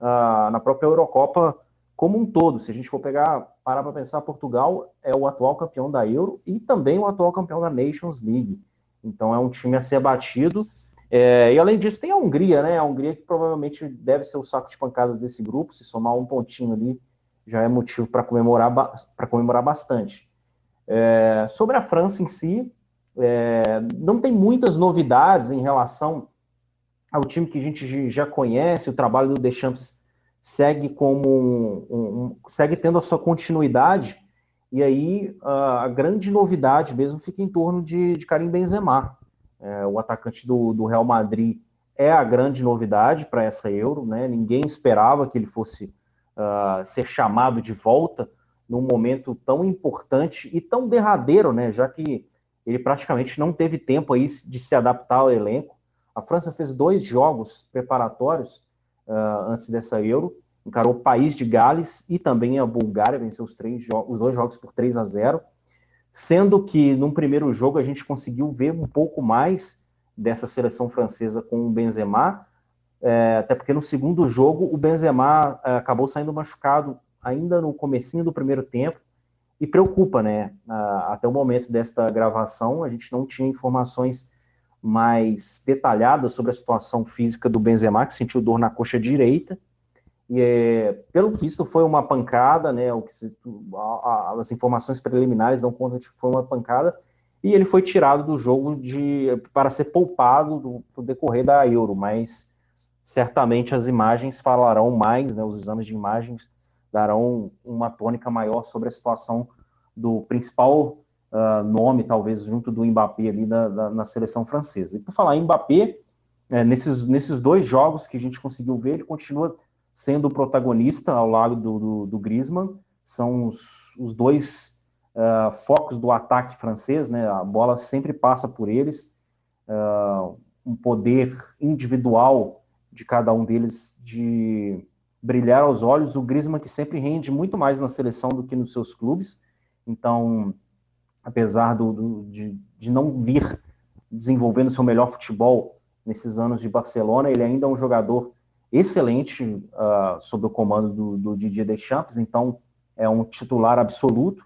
uh, na própria Eurocopa como um todo. Se a gente for pegar, parar para pensar, Portugal é o atual campeão da Euro e também o atual campeão da Nations League. Então é um time a ser batido. É, e além disso, tem a Hungria, né? A Hungria que provavelmente deve ser o saco de pancadas desse grupo. Se somar um pontinho ali, já é motivo para comemorar, para comemorar bastante. É, sobre a França em si, é, não tem muitas novidades em relação ao time que a gente já conhece, o trabalho do Deschamps segue como um, um, segue tendo a sua continuidade e aí a, grande novidade mesmo fica em torno de, de Karim Benzema, é, o atacante do, do, Real Madrid é a grande novidade para essa Euro, né? Ninguém esperava que ele fosse uh, ser chamado de volta num momento tão importante e tão derradeiro, né? Já que ele praticamente não teve tempo aí de se adaptar ao elenco. A França fez dois jogos preparatórios uh, antes dessa Euro, encarou o país de Gales e também a Bulgária, venceu os, três os dois jogos por 3 a 0 sendo que num primeiro jogo a gente conseguiu ver um pouco mais dessa seleção francesa com o Benzema, é, até porque no segundo jogo o Benzema é, acabou saindo machucado ainda no comecinho do primeiro tempo, e preocupa, né? Até o momento desta gravação, a gente não tinha informações mais detalhadas sobre a situação física do Benzema, que sentiu dor na coxa direita. E, é, pelo visto, foi uma pancada, né? O que se, a, a, as informações preliminares dão conta de que foi uma pancada. E ele foi tirado do jogo de, para ser poupado do, do decorrer da Euro, mas certamente as imagens falarão mais, né? Os exames de imagens darão uma tônica maior sobre a situação do principal uh, nome, talvez, junto do Mbappé ali na, na, na seleção francesa. E por falar em Mbappé, é, nesses, nesses dois jogos que a gente conseguiu ver, ele continua sendo o protagonista ao lado do, do, do Griezmann, são os, os dois uh, focos do ataque francês, né? A bola sempre passa por eles, uh, um poder individual de cada um deles de brilhar aos olhos. O Griezmann que sempre rende muito mais na seleção do que nos seus clubes. Então, apesar do, do de, de não vir desenvolvendo seu melhor futebol nesses anos de Barcelona, ele ainda é um jogador excelente uh, sob o comando do, do Didier Deschamps, então é um titular absoluto.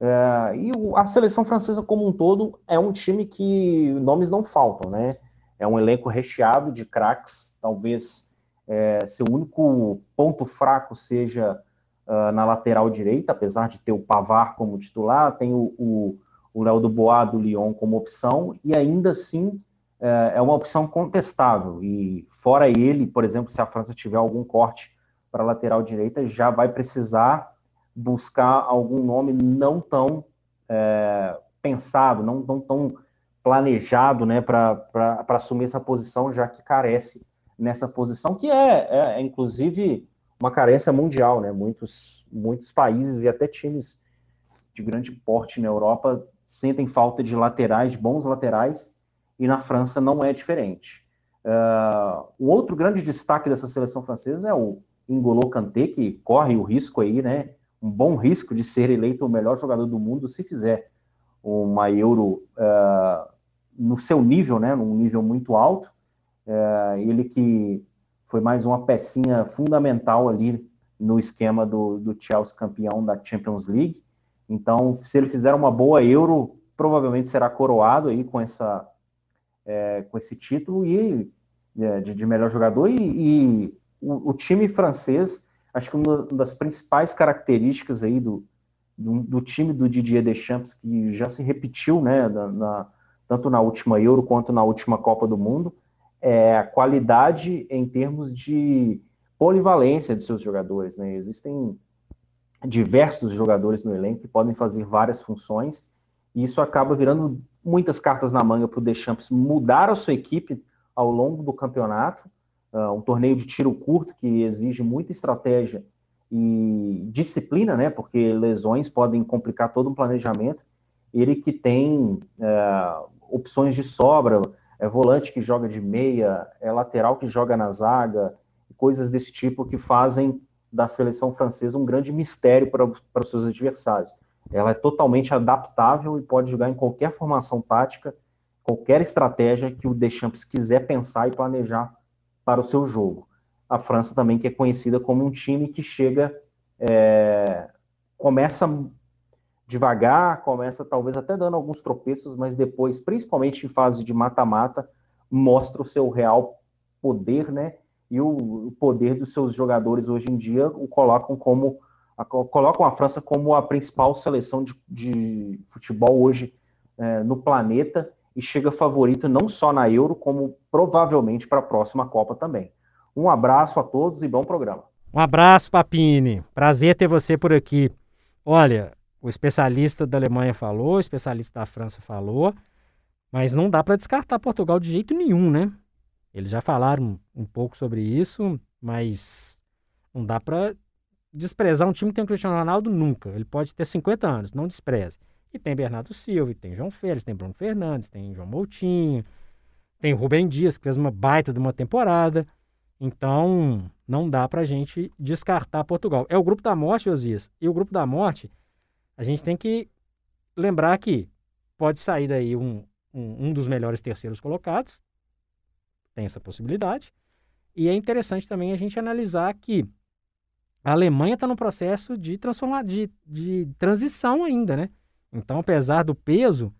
Uh, e o, a seleção francesa como um todo é um time que nomes não faltam, né? É um elenco recheado de craques, talvez é, seu único ponto fraco seja uh, na lateral direita, apesar de ter o Pavar como titular, tem o Léo Dubois do Lyon como opção, e ainda assim é, é uma opção contestável. E fora ele, por exemplo, se a França tiver algum corte para a lateral direita, já vai precisar buscar algum nome não tão é, pensado, não tão, tão planejado né, para assumir essa posição, já que carece nessa posição, que é, é, é, inclusive uma carência mundial, né? Muitos, muitos países e até times de grande porte na Europa sentem falta de laterais, bons laterais, e na França não é diferente. Uh, o outro grande destaque dessa seleção francesa é o N'Golo Kanté, que corre o risco aí, né? Um bom risco de ser eleito o melhor jogador do mundo se fizer uma Euro uh, no seu nível, né? Num nível muito alto. Uh, ele que foi mais uma pecinha fundamental ali no esquema do, do Chelsea campeão da Champions League. Então, se ele fizer uma boa Euro, provavelmente será coroado aí com essa é, com esse título e é, de, de, melhor jogador e, e o, o, time francês acho que uma das principais características aí do, do, do, time do Didier Deschamps que já se repetiu né na, na, tanto na última Euro quanto na última Copa do Mundo é qualidade em termos de polivalência de seus jogadores né existem diversos jogadores no elenco que podem fazer várias funções e isso acaba virando muitas cartas na manga para o Deschamps mudar a sua equipe ao longo do campeonato. Uh, um torneio de tiro curto que exige muita estratégia e disciplina, né? Porque lesões podem complicar todo o planejamento. Ele que tem uh, opções de sobra, é volante que joga de meia, é lateral que joga na zaga, coisas desse tipo que fazem da seleção francesa um grande mistério para, os seus adversários. Ela é totalmente adaptável e pode jogar em qualquer formação tática, qualquer estratégia que o Deschamps quiser pensar e planejar para o seu jogo. A França também que é conhecida como um time que chega, é, começa devagar, começa talvez até dando alguns tropeços, mas depois, principalmente em fase de mata-mata, mostra o seu real poder, né? E o, o poder dos seus jogadores hoje em dia o colocam como colocam a França como a principal seleção de, de futebol hoje é, no planeta e chega favorito não só na Euro, como provavelmente para a próxima Copa também. Um abraço a todos e bom programa. Um abraço, Papini. Prazer ter você por aqui. Olha, o especialista da Alemanha falou, o especialista da França falou, mas não dá para descartar Portugal de jeito nenhum, né? Eles já falaram um pouco sobre isso, mas não dá para desprezar um time que tem o Cristiano Ronaldo nunca. Ele pode ter 50 anos, não despreze. E tem Bernardo Silva, tem João Félix, tem Bruno Fernandes, tem João Moutinho, tem Rubem Dias, que fez uma baita de uma temporada. Então, não dá pra gente descartar Portugal. É o grupo da morte, Osias. E o grupo da morte, a gente tem que lembrar que pode sair daí um, um, um dos melhores terceiros colocados. Tem essa possibilidade. E é interessante também a gente analisar que a Alemanha está no processo de, transformar, de, de transição ainda, né? Então, apesar do peso,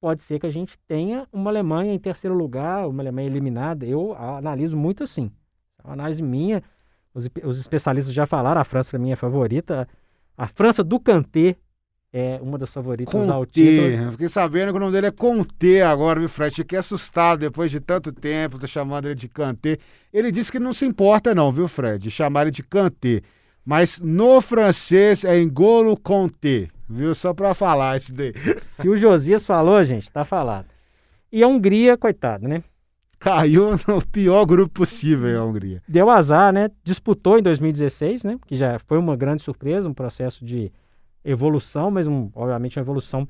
pode ser que a gente tenha uma Alemanha em terceiro lugar, uma Alemanha eliminada. Eu analiso muito assim. É uma análise minha. Os, os especialistas já falaram, a França para mim é a favorita. A França do Kanté é uma das favoritas Conté. ao título. Fiquei sabendo que o nome dele é Conté agora, viu, Fred? Fiquei assustado depois de tanto tempo, tô chamando ele de Kanté. Ele disse que não se importa não, viu, Fred? De chamar ele de Kanté. Mas no francês é Engolo Conté, viu? Só para falar isso daí. Se o Josias falou, gente, tá falado. E a Hungria, coitado, né? Caiu no pior grupo possível a Hungria. Deu azar, né? Disputou em 2016, né? Que já foi uma grande surpresa, um processo de evolução, mas um, obviamente uma evolução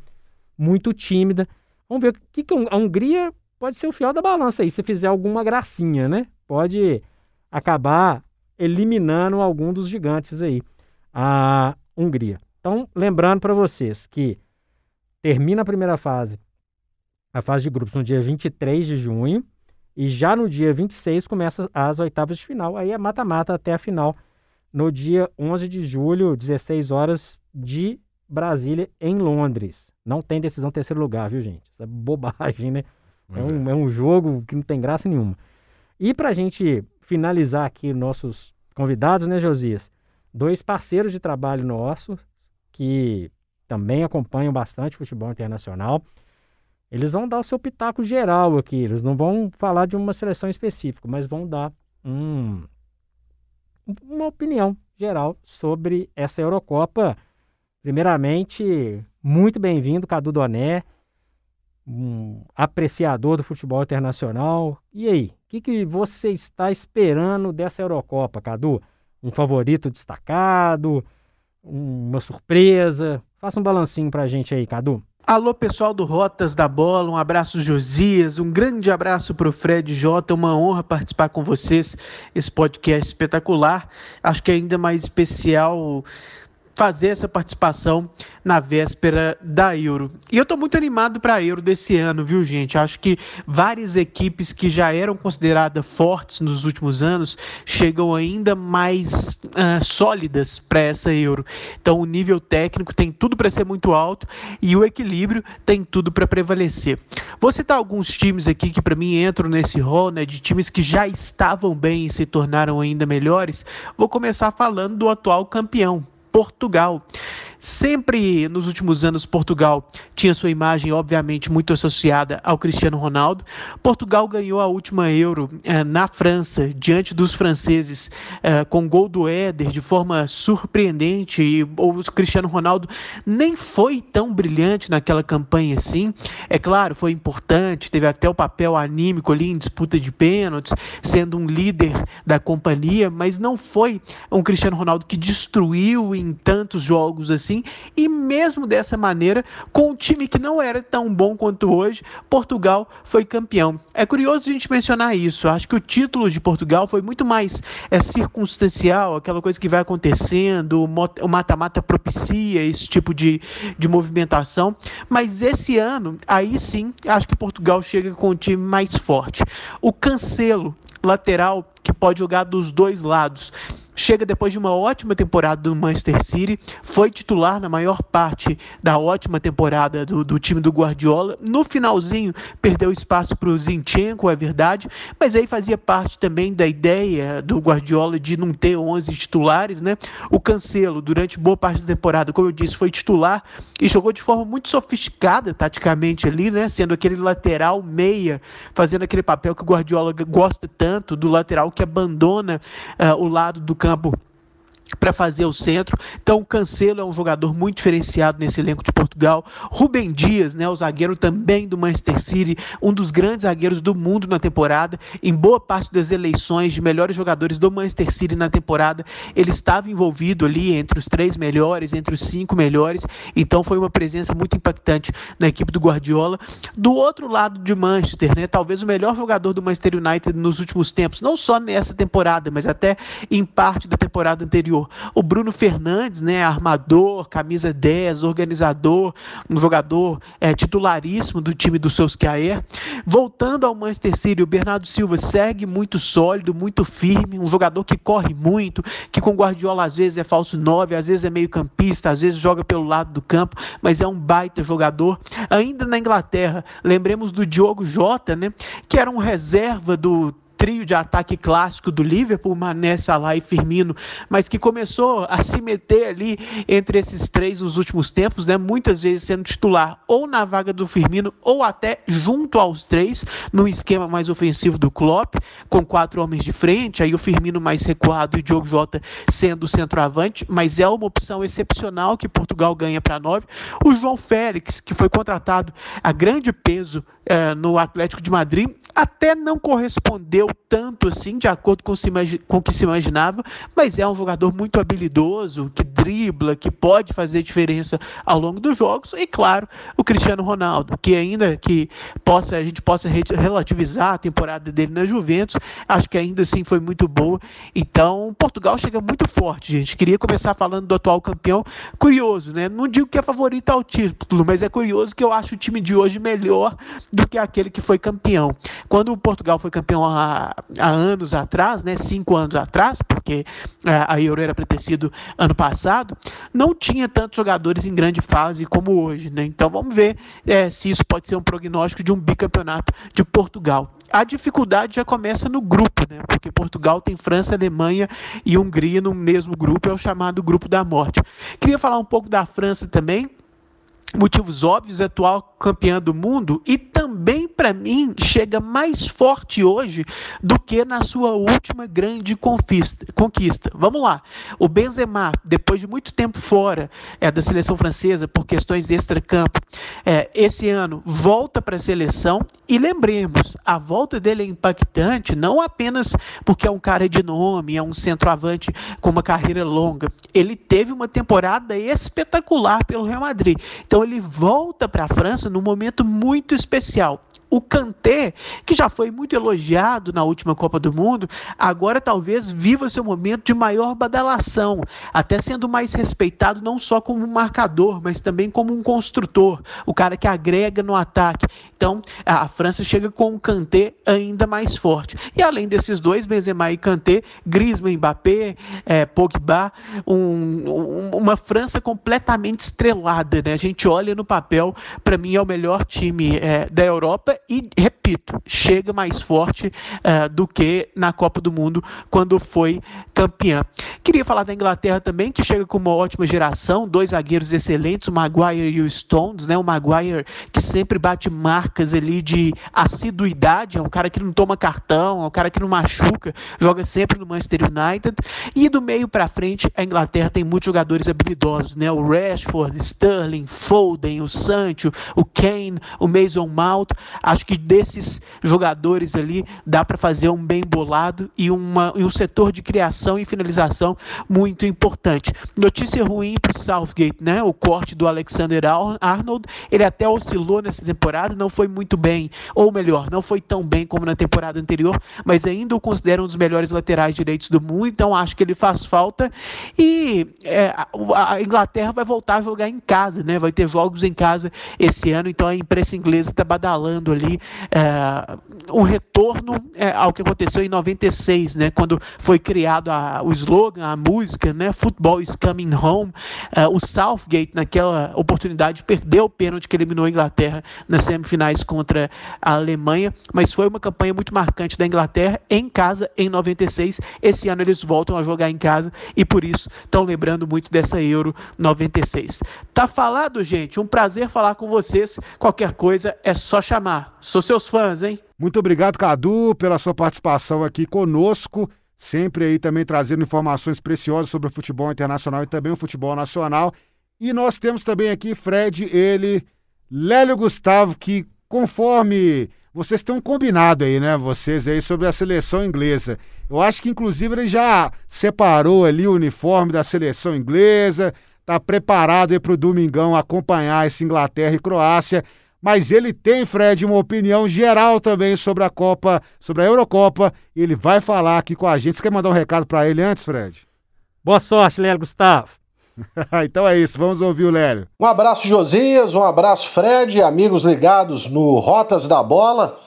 muito tímida. Vamos ver o que, que a Hungria pode ser o fiel da balança aí, se fizer alguma gracinha, né? Pode acabar eliminando algum dos gigantes aí, a Hungria. Então, lembrando para vocês que termina a primeira fase, a fase de grupos, no dia 23 de junho, e já no dia 26 começa as oitavas de final. Aí é mata-mata até a final, no dia 11 de julho, 16 horas de Brasília, em Londres. Não tem decisão terceiro lugar, viu, gente? Isso é bobagem, né? É um, é. é um jogo que não tem graça nenhuma. E para a gente finalizar aqui nossos convidados, né, Josias? Dois parceiros de trabalho nossos que também acompanham bastante futebol internacional. Eles vão dar o seu pitaco geral aqui. Eles não vão falar de uma seleção específica, mas vão dar um, uma opinião geral sobre essa Eurocopa. Primeiramente, muito bem-vindo, Cadu Doné um apreciador do futebol internacional. E aí, o que, que você está esperando dessa Eurocopa, Cadu? Um favorito destacado? Uma surpresa? Faça um balancinho pra gente aí, Cadu. Alô, pessoal do Rotas da Bola, um abraço, Josias, um grande abraço para o Fred Jota, uma honra participar com vocês, esse podcast espetacular. Acho que é ainda mais especial fazer essa participação na véspera da Euro. E eu estou muito animado para a Euro desse ano, viu, gente? Acho que várias equipes que já eram consideradas fortes nos últimos anos chegam ainda mais uh, sólidas para essa Euro. Então, o nível técnico tem tudo para ser muito alto e o equilíbrio tem tudo para prevalecer. Vou citar alguns times aqui que, para mim, entram nesse rol, né, de times que já estavam bem e se tornaram ainda melhores. Vou começar falando do atual campeão, Portugal. Sempre nos últimos anos, Portugal tinha sua imagem, obviamente, muito associada ao Cristiano Ronaldo. Portugal ganhou a última Euro eh, na França, diante dos franceses, eh, com gol do Éder, de forma surpreendente. E o Cristiano Ronaldo nem foi tão brilhante naquela campanha assim. É claro, foi importante, teve até o papel anímico ali em disputa de pênaltis, sendo um líder da companhia, mas não foi um Cristiano Ronaldo que destruiu em tantos jogos assim assim. E mesmo dessa maneira, com um time que não era tão bom quanto hoje, Portugal foi campeão. É curioso a gente mencionar isso. Acho que o título de Portugal foi muito mais é, circunstancial, aquela coisa que vai acontecendo, o mata-mata propicia esse tipo de, de movimentação. Mas esse ano, aí sim, acho que Portugal chega com um time mais forte. O Cancelo, lateral que pode jogar dos dois lados chega depois de uma ótima temporada do Manchester City, foi titular na maior parte da ótima temporada do, do time do Guardiola. No finalzinho, perdeu espaço para o Zinchenko, é verdade, mas aí fazia parte também da ideia do Guardiola de não ter 11 titulares, né? O Cancelo, durante boa parte da temporada, como eu disse, foi titular e jogou de forma muito sofisticada taticamente ali, né? Sendo aquele lateral meia, fazendo aquele papel que o Guardiola gosta tanto, do lateral que abandona uh, o lado do campo campo para fazer o centro. Então o Cancelo é um jogador muito diferenciado nesse elenco de Portugal. Rubem Dias, né, o zagueiro também do Manchester City, um dos grandes zagueiros do mundo na temporada. Em boa parte das eleições de melhores jogadores do Manchester City na temporada, ele estava envolvido ali entre os três melhores, entre os cinco melhores. Então foi uma presença muito impactante na equipe do Guardiola. Do outro lado de Manchester, né, talvez o melhor jogador do Manchester United nos últimos tempos, não só nessa temporada, mas até em parte da temporada anterior O Bruno Fernandes, né, armador, camisa 10, organizador, um jogador é, titularíssimo do time do Solskjaer. Voltando ao Manchester City, o Bernardo Silva segue muito sólido, muito firme, um jogador que corre muito, que com Guardiola às vezes é falso 9, às vezes é meio campista, às vezes joga pelo lado do campo, mas é um baita jogador. Ainda na Inglaterra, lembremos do Diogo Jota, né, que era um reserva do trio de ataque clássico do Liverpool, Mané, Salah e Firmino, mas que começou a se meter ali entre esses três nos últimos tempos, né? muitas vezes sendo titular ou na vaga do Firmino ou até junto aos três, no esquema mais ofensivo do Klopp, com quatro homens de frente, aí o Firmino mais recuado e o Diogo Jota sendo o centroavante, mas é uma opção excepcional que Portugal ganha para nove. O João Félix, que foi contratado a grande peso eh, no Atlético de Madrid, até não correspondeu tanto assim, de acordo com, se, com o que se imaginava, mas é um jogador muito habilidoso, que dribla, que pode fazer diferença ao longo dos jogos, e claro, o Cristiano Ronaldo, que ainda que possa, a gente possa relativizar a temporada dele na Juventus, acho que ainda assim foi muito boa. Então, Portugal chega muito forte, gente. Queria começar falando do atual campeão. Curioso, né? Não digo que é favorito ao título, mas é curioso que eu acho o time de hoje melhor do que aquele que foi campeão. Quando o Portugal foi campeão há, há anos atrás, né, cinco anos atrás, porque é, a Euro era para ter sido ano passado, não tinha tantos jogadores em grande fase como hoje. Né? Então vamos ver é, se isso pode ser um prognóstico de um bicampeonato de Portugal. A dificuldade já começa no grupo, né? porque Portugal tem França, Alemanha e Hungria no mesmo grupo, é o chamado grupo da morte. Queria falar um pouco da França também motivos óbvios, atual campeã do mundo e também para mim chega mais forte hoje do que na sua última grande conquista. Vamos lá, o Benzema depois de muito tempo fora é, da seleção francesa por questões de extracampo, é, esse ano volta para a seleção e lembremos a volta dele é impactante não apenas porque é um cara de nome, é um centroavante com uma carreira longa, ele teve uma temporada espetacular pelo Real Madrid. Então então ele volta para a França num momento muito especial o Kanté, que já foi muito elogiado na última Copa do Mundo, agora talvez viva seu momento de maior badalação, até sendo mais respeitado não só como um marcador, mas também como um construtor, o cara que agrega no ataque. Então, a França chega com o Kanté ainda mais forte. E além desses dois, Benzema e Kanté, Griezmann, Mbappé, é, Pogba, um, um, uma França completamente estrelada, né? A gente olha no papel, para mim é o melhor time é, da Europa e, repito, chega mais forte uh, do que na Copa do Mundo quando foi campeã. Queria falar da Inglaterra também, que chega com uma ótima geração, dois zagueiros excelentes, o Maguire e o Stones, né? O Maguire que sempre bate marcas ali de assiduidade, é um cara que não toma cartão, é um cara que não machuca, joga sempre no Manchester United. E do meio para frente, a Inglaterra tem muitos jogadores habilidosos, né? O Rashford, Sterling, Foden, o Sancho, o Kane, o Mason Mount. Acho que desses jogadores ali dá para fazer um bem bolado e, uma, e um setor de criação e finalização muito importante. Notícia ruim para o Southgate, né? O corte do Alexander Arnold, ele até oscilou nessa temporada, não foi muito bem, ou melhor, não foi tão bem como na temporada anterior, mas ainda o considero um dos melhores laterais direitos do mundo, então acho que ele faz falta. E é, a Inglaterra vai voltar a jogar em casa, né? Vai ter jogos em casa esse ano, então a imprensa inglesa está badalando ali ali é, um retorno é, ao que aconteceu em 96, né, quando foi criado a, o slogan, a música, né, Football is coming home. É, o Southgate, naquela oportunidade, perdeu o pênalti que eliminou a Inglaterra nas semifinais contra a Alemanha, mas foi uma campanha muito marcante da Inglaterra em casa em 96. Esse ano eles voltam a jogar em casa e por isso estão lembrando muito dessa Euro 96. Tá falado, gente? Um prazer falar com vocês. Qualquer coisa é só chamar. Sou seus fãs, hein? Muito obrigado, Cadu, pela sua participação aqui conosco. Sempre aí também trazendo informações preciosas sobre o futebol internacional e também o futebol nacional. E nós temos também aqui Fred, ele, Lélio Gustavo, que conforme vocês têm um combinado aí, né? Vocês aí sobre a seleção inglesa. Eu acho que inclusive ele já separou ali o uniforme da seleção inglesa, tá preparado aí para o domingão acompanhar esse Inglaterra e Croácia mas ele tem, Fred, uma opinião geral também sobre a Copa, sobre a Eurocopa. Ele vai falar aqui com a gente. Você quer mandar um recado para ele antes, Fred? Boa sorte, Lélio Gustavo. então é isso, vamos ouvir o Lélio. Um abraço, Josias, um abraço, Fred, amigos ligados no Rotas da Bola.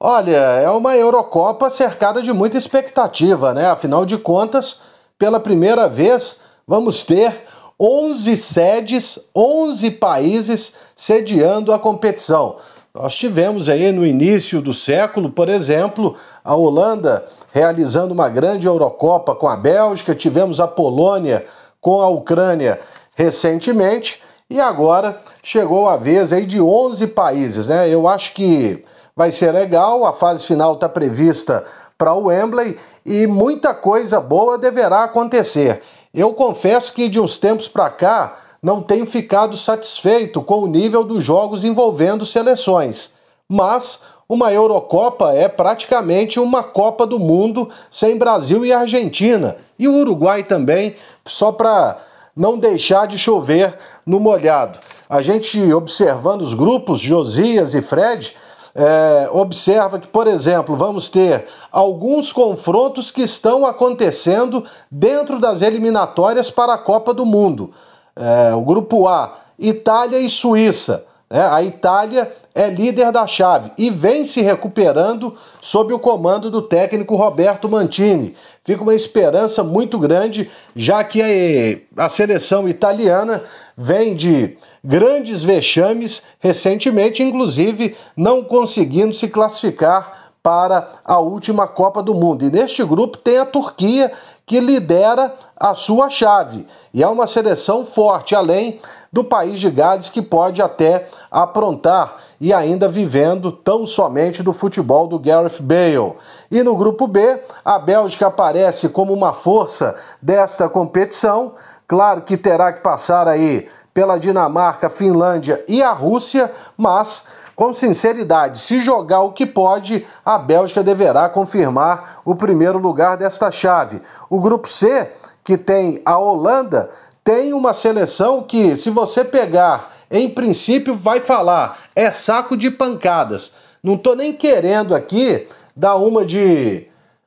Olha, é uma Eurocopa cercada de muita expectativa, né? Afinal de contas, pela primeira vez, vamos ter 11 sedes, 11 países sediando a competição. Nós tivemos aí no início do século, por exemplo, a Holanda realizando uma grande Eurocopa com a Bélgica, tivemos a Polônia com a Ucrânia recentemente e agora chegou a vez aí de 11 países, né? Eu acho que vai ser legal, a fase final está prevista para o Wembley e muita coisa boa deverá acontecer. Eu confesso que de uns tempos para cá não tenho ficado satisfeito com o nível dos jogos envolvendo seleções, mas uma Eurocopa é praticamente uma Copa do Mundo sem Brasil e Argentina, e o Uruguai também, só para não deixar de chover no molhado. A gente observando os grupos, Josias e Fred, é, observa que, por exemplo, vamos ter alguns confrontos que estão acontecendo dentro das eliminatórias para a Copa do Mundo. É, o grupo A, Itália e Suíça. Né? A Itália é líder da chave e vem se recuperando sob o comando do técnico Roberto Mantini. Fica uma esperança muito grande, já que a, a seleção italiana vem de grandes vexames recentemente, inclusive não conseguindo se classificar para a última Copa do Mundo. E neste grupo tem a Turquia, que lidera a sua chave. E é uma seleção forte, além do país de Gales, que pode até aprontar e ainda vivendo tão somente do futebol do Gareth Bale. E no grupo B, a Bélgica aparece como uma força desta competição. Claro que terá que passar aí pela Dinamarca, Finlândia e a Rússia, mas com sinceridade, se jogar o que pode, a Bélgica deverá confirmar o primeiro lugar desta chave. O grupo C, que tem a Holanda, tem uma seleção que, se você pegar, em princípio, vai falar é saco de pancadas. Não estou nem querendo aqui dar uma de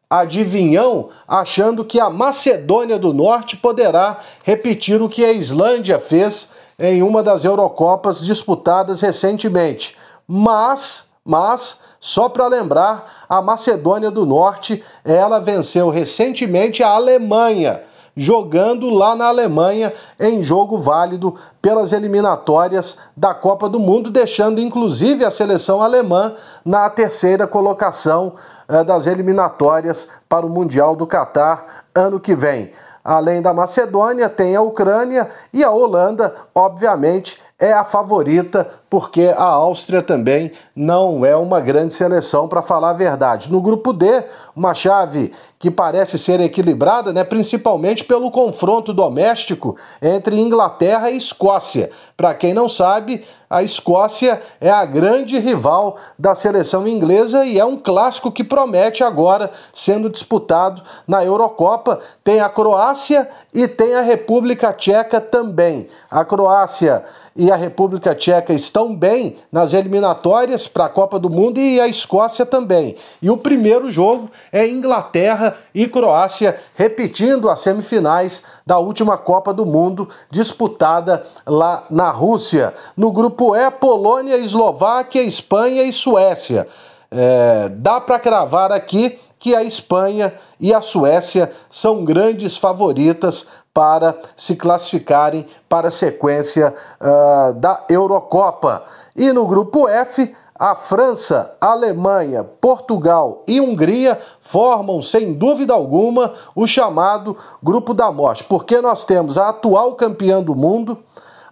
adivinhão, achando que a Macedônia do Norte poderá repetir o que a Islândia fez em uma das Eurocopas disputadas recentemente. Mas, mas, só para lembrar, a Macedônia do Norte, ela venceu recentemente a Alemanha, jogando lá na Alemanha em jogo válido pelas eliminatórias da Copa do Mundo, deixando inclusive a seleção alemã na terceira colocação eh, das eliminatórias para o Mundial do Catar ano que vem. Além da Macedônia, tem a Ucrânia e a Holanda, obviamente, é a favorita, porque a Áustria também não é uma grande seleção, para falar a verdade. No grupo D, uma chave que parece ser equilibrada, né, principalmente pelo confronto doméstico entre Inglaterra e Escócia. Para quem não sabe, a Escócia é a grande rival da seleção inglesa e é um clássico que promete agora sendo disputado na Eurocopa. Tem a Croácia e tem a República Tcheca também. A Croácia e a República Tcheca estão bem nas eliminatórias para a Copa do Mundo e a Escócia também. E o primeiro jogo é Inglaterra e Croácia, repetindo as semifinais da última Copa do Mundo disputada lá na Rússia. No grupo E, Polônia, Eslováquia, Espanha e Suécia. É, dá para cravar aqui que a Espanha e a Suécia são grandes favoritas para se classificarem para a sequência uh, da Eurocopa. E no grupo F, a França, Alemanha, Portugal e Hungria formam, sem dúvida alguma, o chamado Grupo da Morte, porque nós temos a atual campeã do mundo,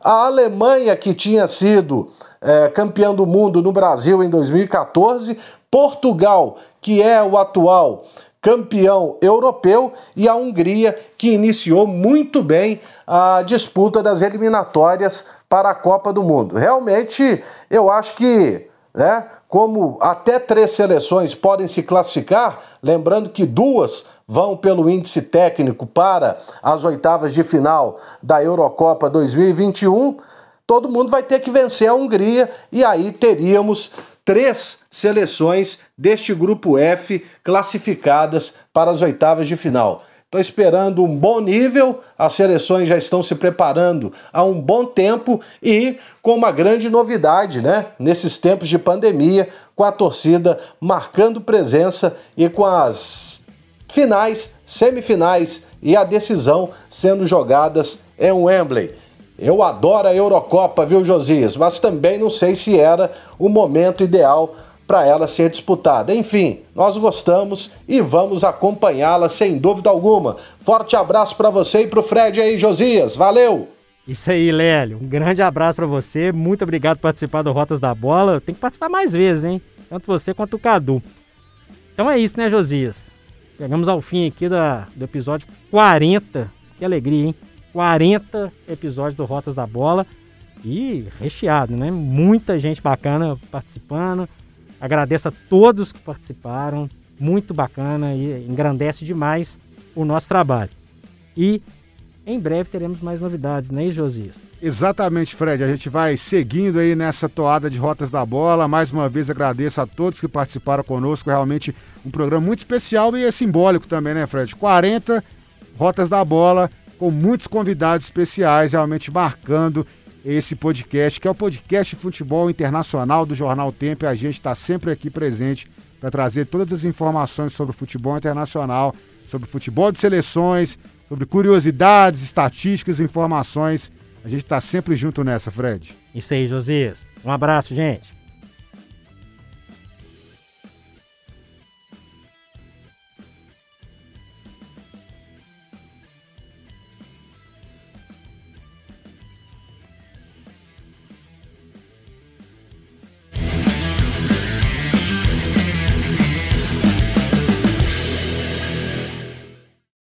a Alemanha, que tinha sido é, campeã do mundo no Brasil em 2014, Portugal, que é o atual campeão europeu, e a Hungria, que iniciou muito bem a disputa das eliminatórias para a Copa do Mundo. Realmente, eu acho que, né, como até três seleções podem se classificar, lembrando que duas vão pelo índice técnico para as oitavas de final da Eurocopa 2021, todo mundo vai ter que vencer a Hungria e aí teríamos três seleções deste grupo F classificadas para as oitavas de final. Estou esperando um bom nível, as seleções já estão se preparando há um bom tempo e com uma grande novidade, né? Nesses tempos de pandemia, com a torcida marcando presença e com as finais, semifinais e a decisão sendo jogadas em Wembley. Eu adoro a Eurocopa, viu, Josias? Mas também não sei se era o momento ideal para ela ser disputada. Enfim, nós gostamos e vamos acompanhá-la sem dúvida alguma. Forte abraço para você e para o Fred aí, Josias. Valeu! Isso aí, Lélio. Um grande abraço para você. Muito obrigado por participar do Rotas da Bola. Tem que participar mais vezes, hein? Tanto você quanto o Cadu. Então é isso, né, Josias? Chegamos ao fim aqui da, do episódio 40. Que alegria, hein? 40 episódios do Rotas da Bola. E recheado, né? Muita gente bacana participando. Agradeço a todos que participaram, muito bacana e engrandece demais o nosso trabalho. E em breve teremos mais novidades, né, Josias? Exatamente, Fred. A gente vai seguindo aí nessa toada de Rotas da Bola. Mais uma vez agradeço a todos que participaram conosco. Realmente um programa muito especial e é simbólico também, né, Fred? 40 Rotas da Bola com muitos convidados especiais, realmente marcando esse podcast, que é o podcast Futebol Internacional do Jornal Tempo. E a gente está sempre aqui presente para trazer todas as informações sobre o futebol internacional, sobre futebol de seleções, sobre curiosidades, estatísticas, informações. A gente está sempre junto nessa, Fred. Isso aí, Josias. Um abraço, gente.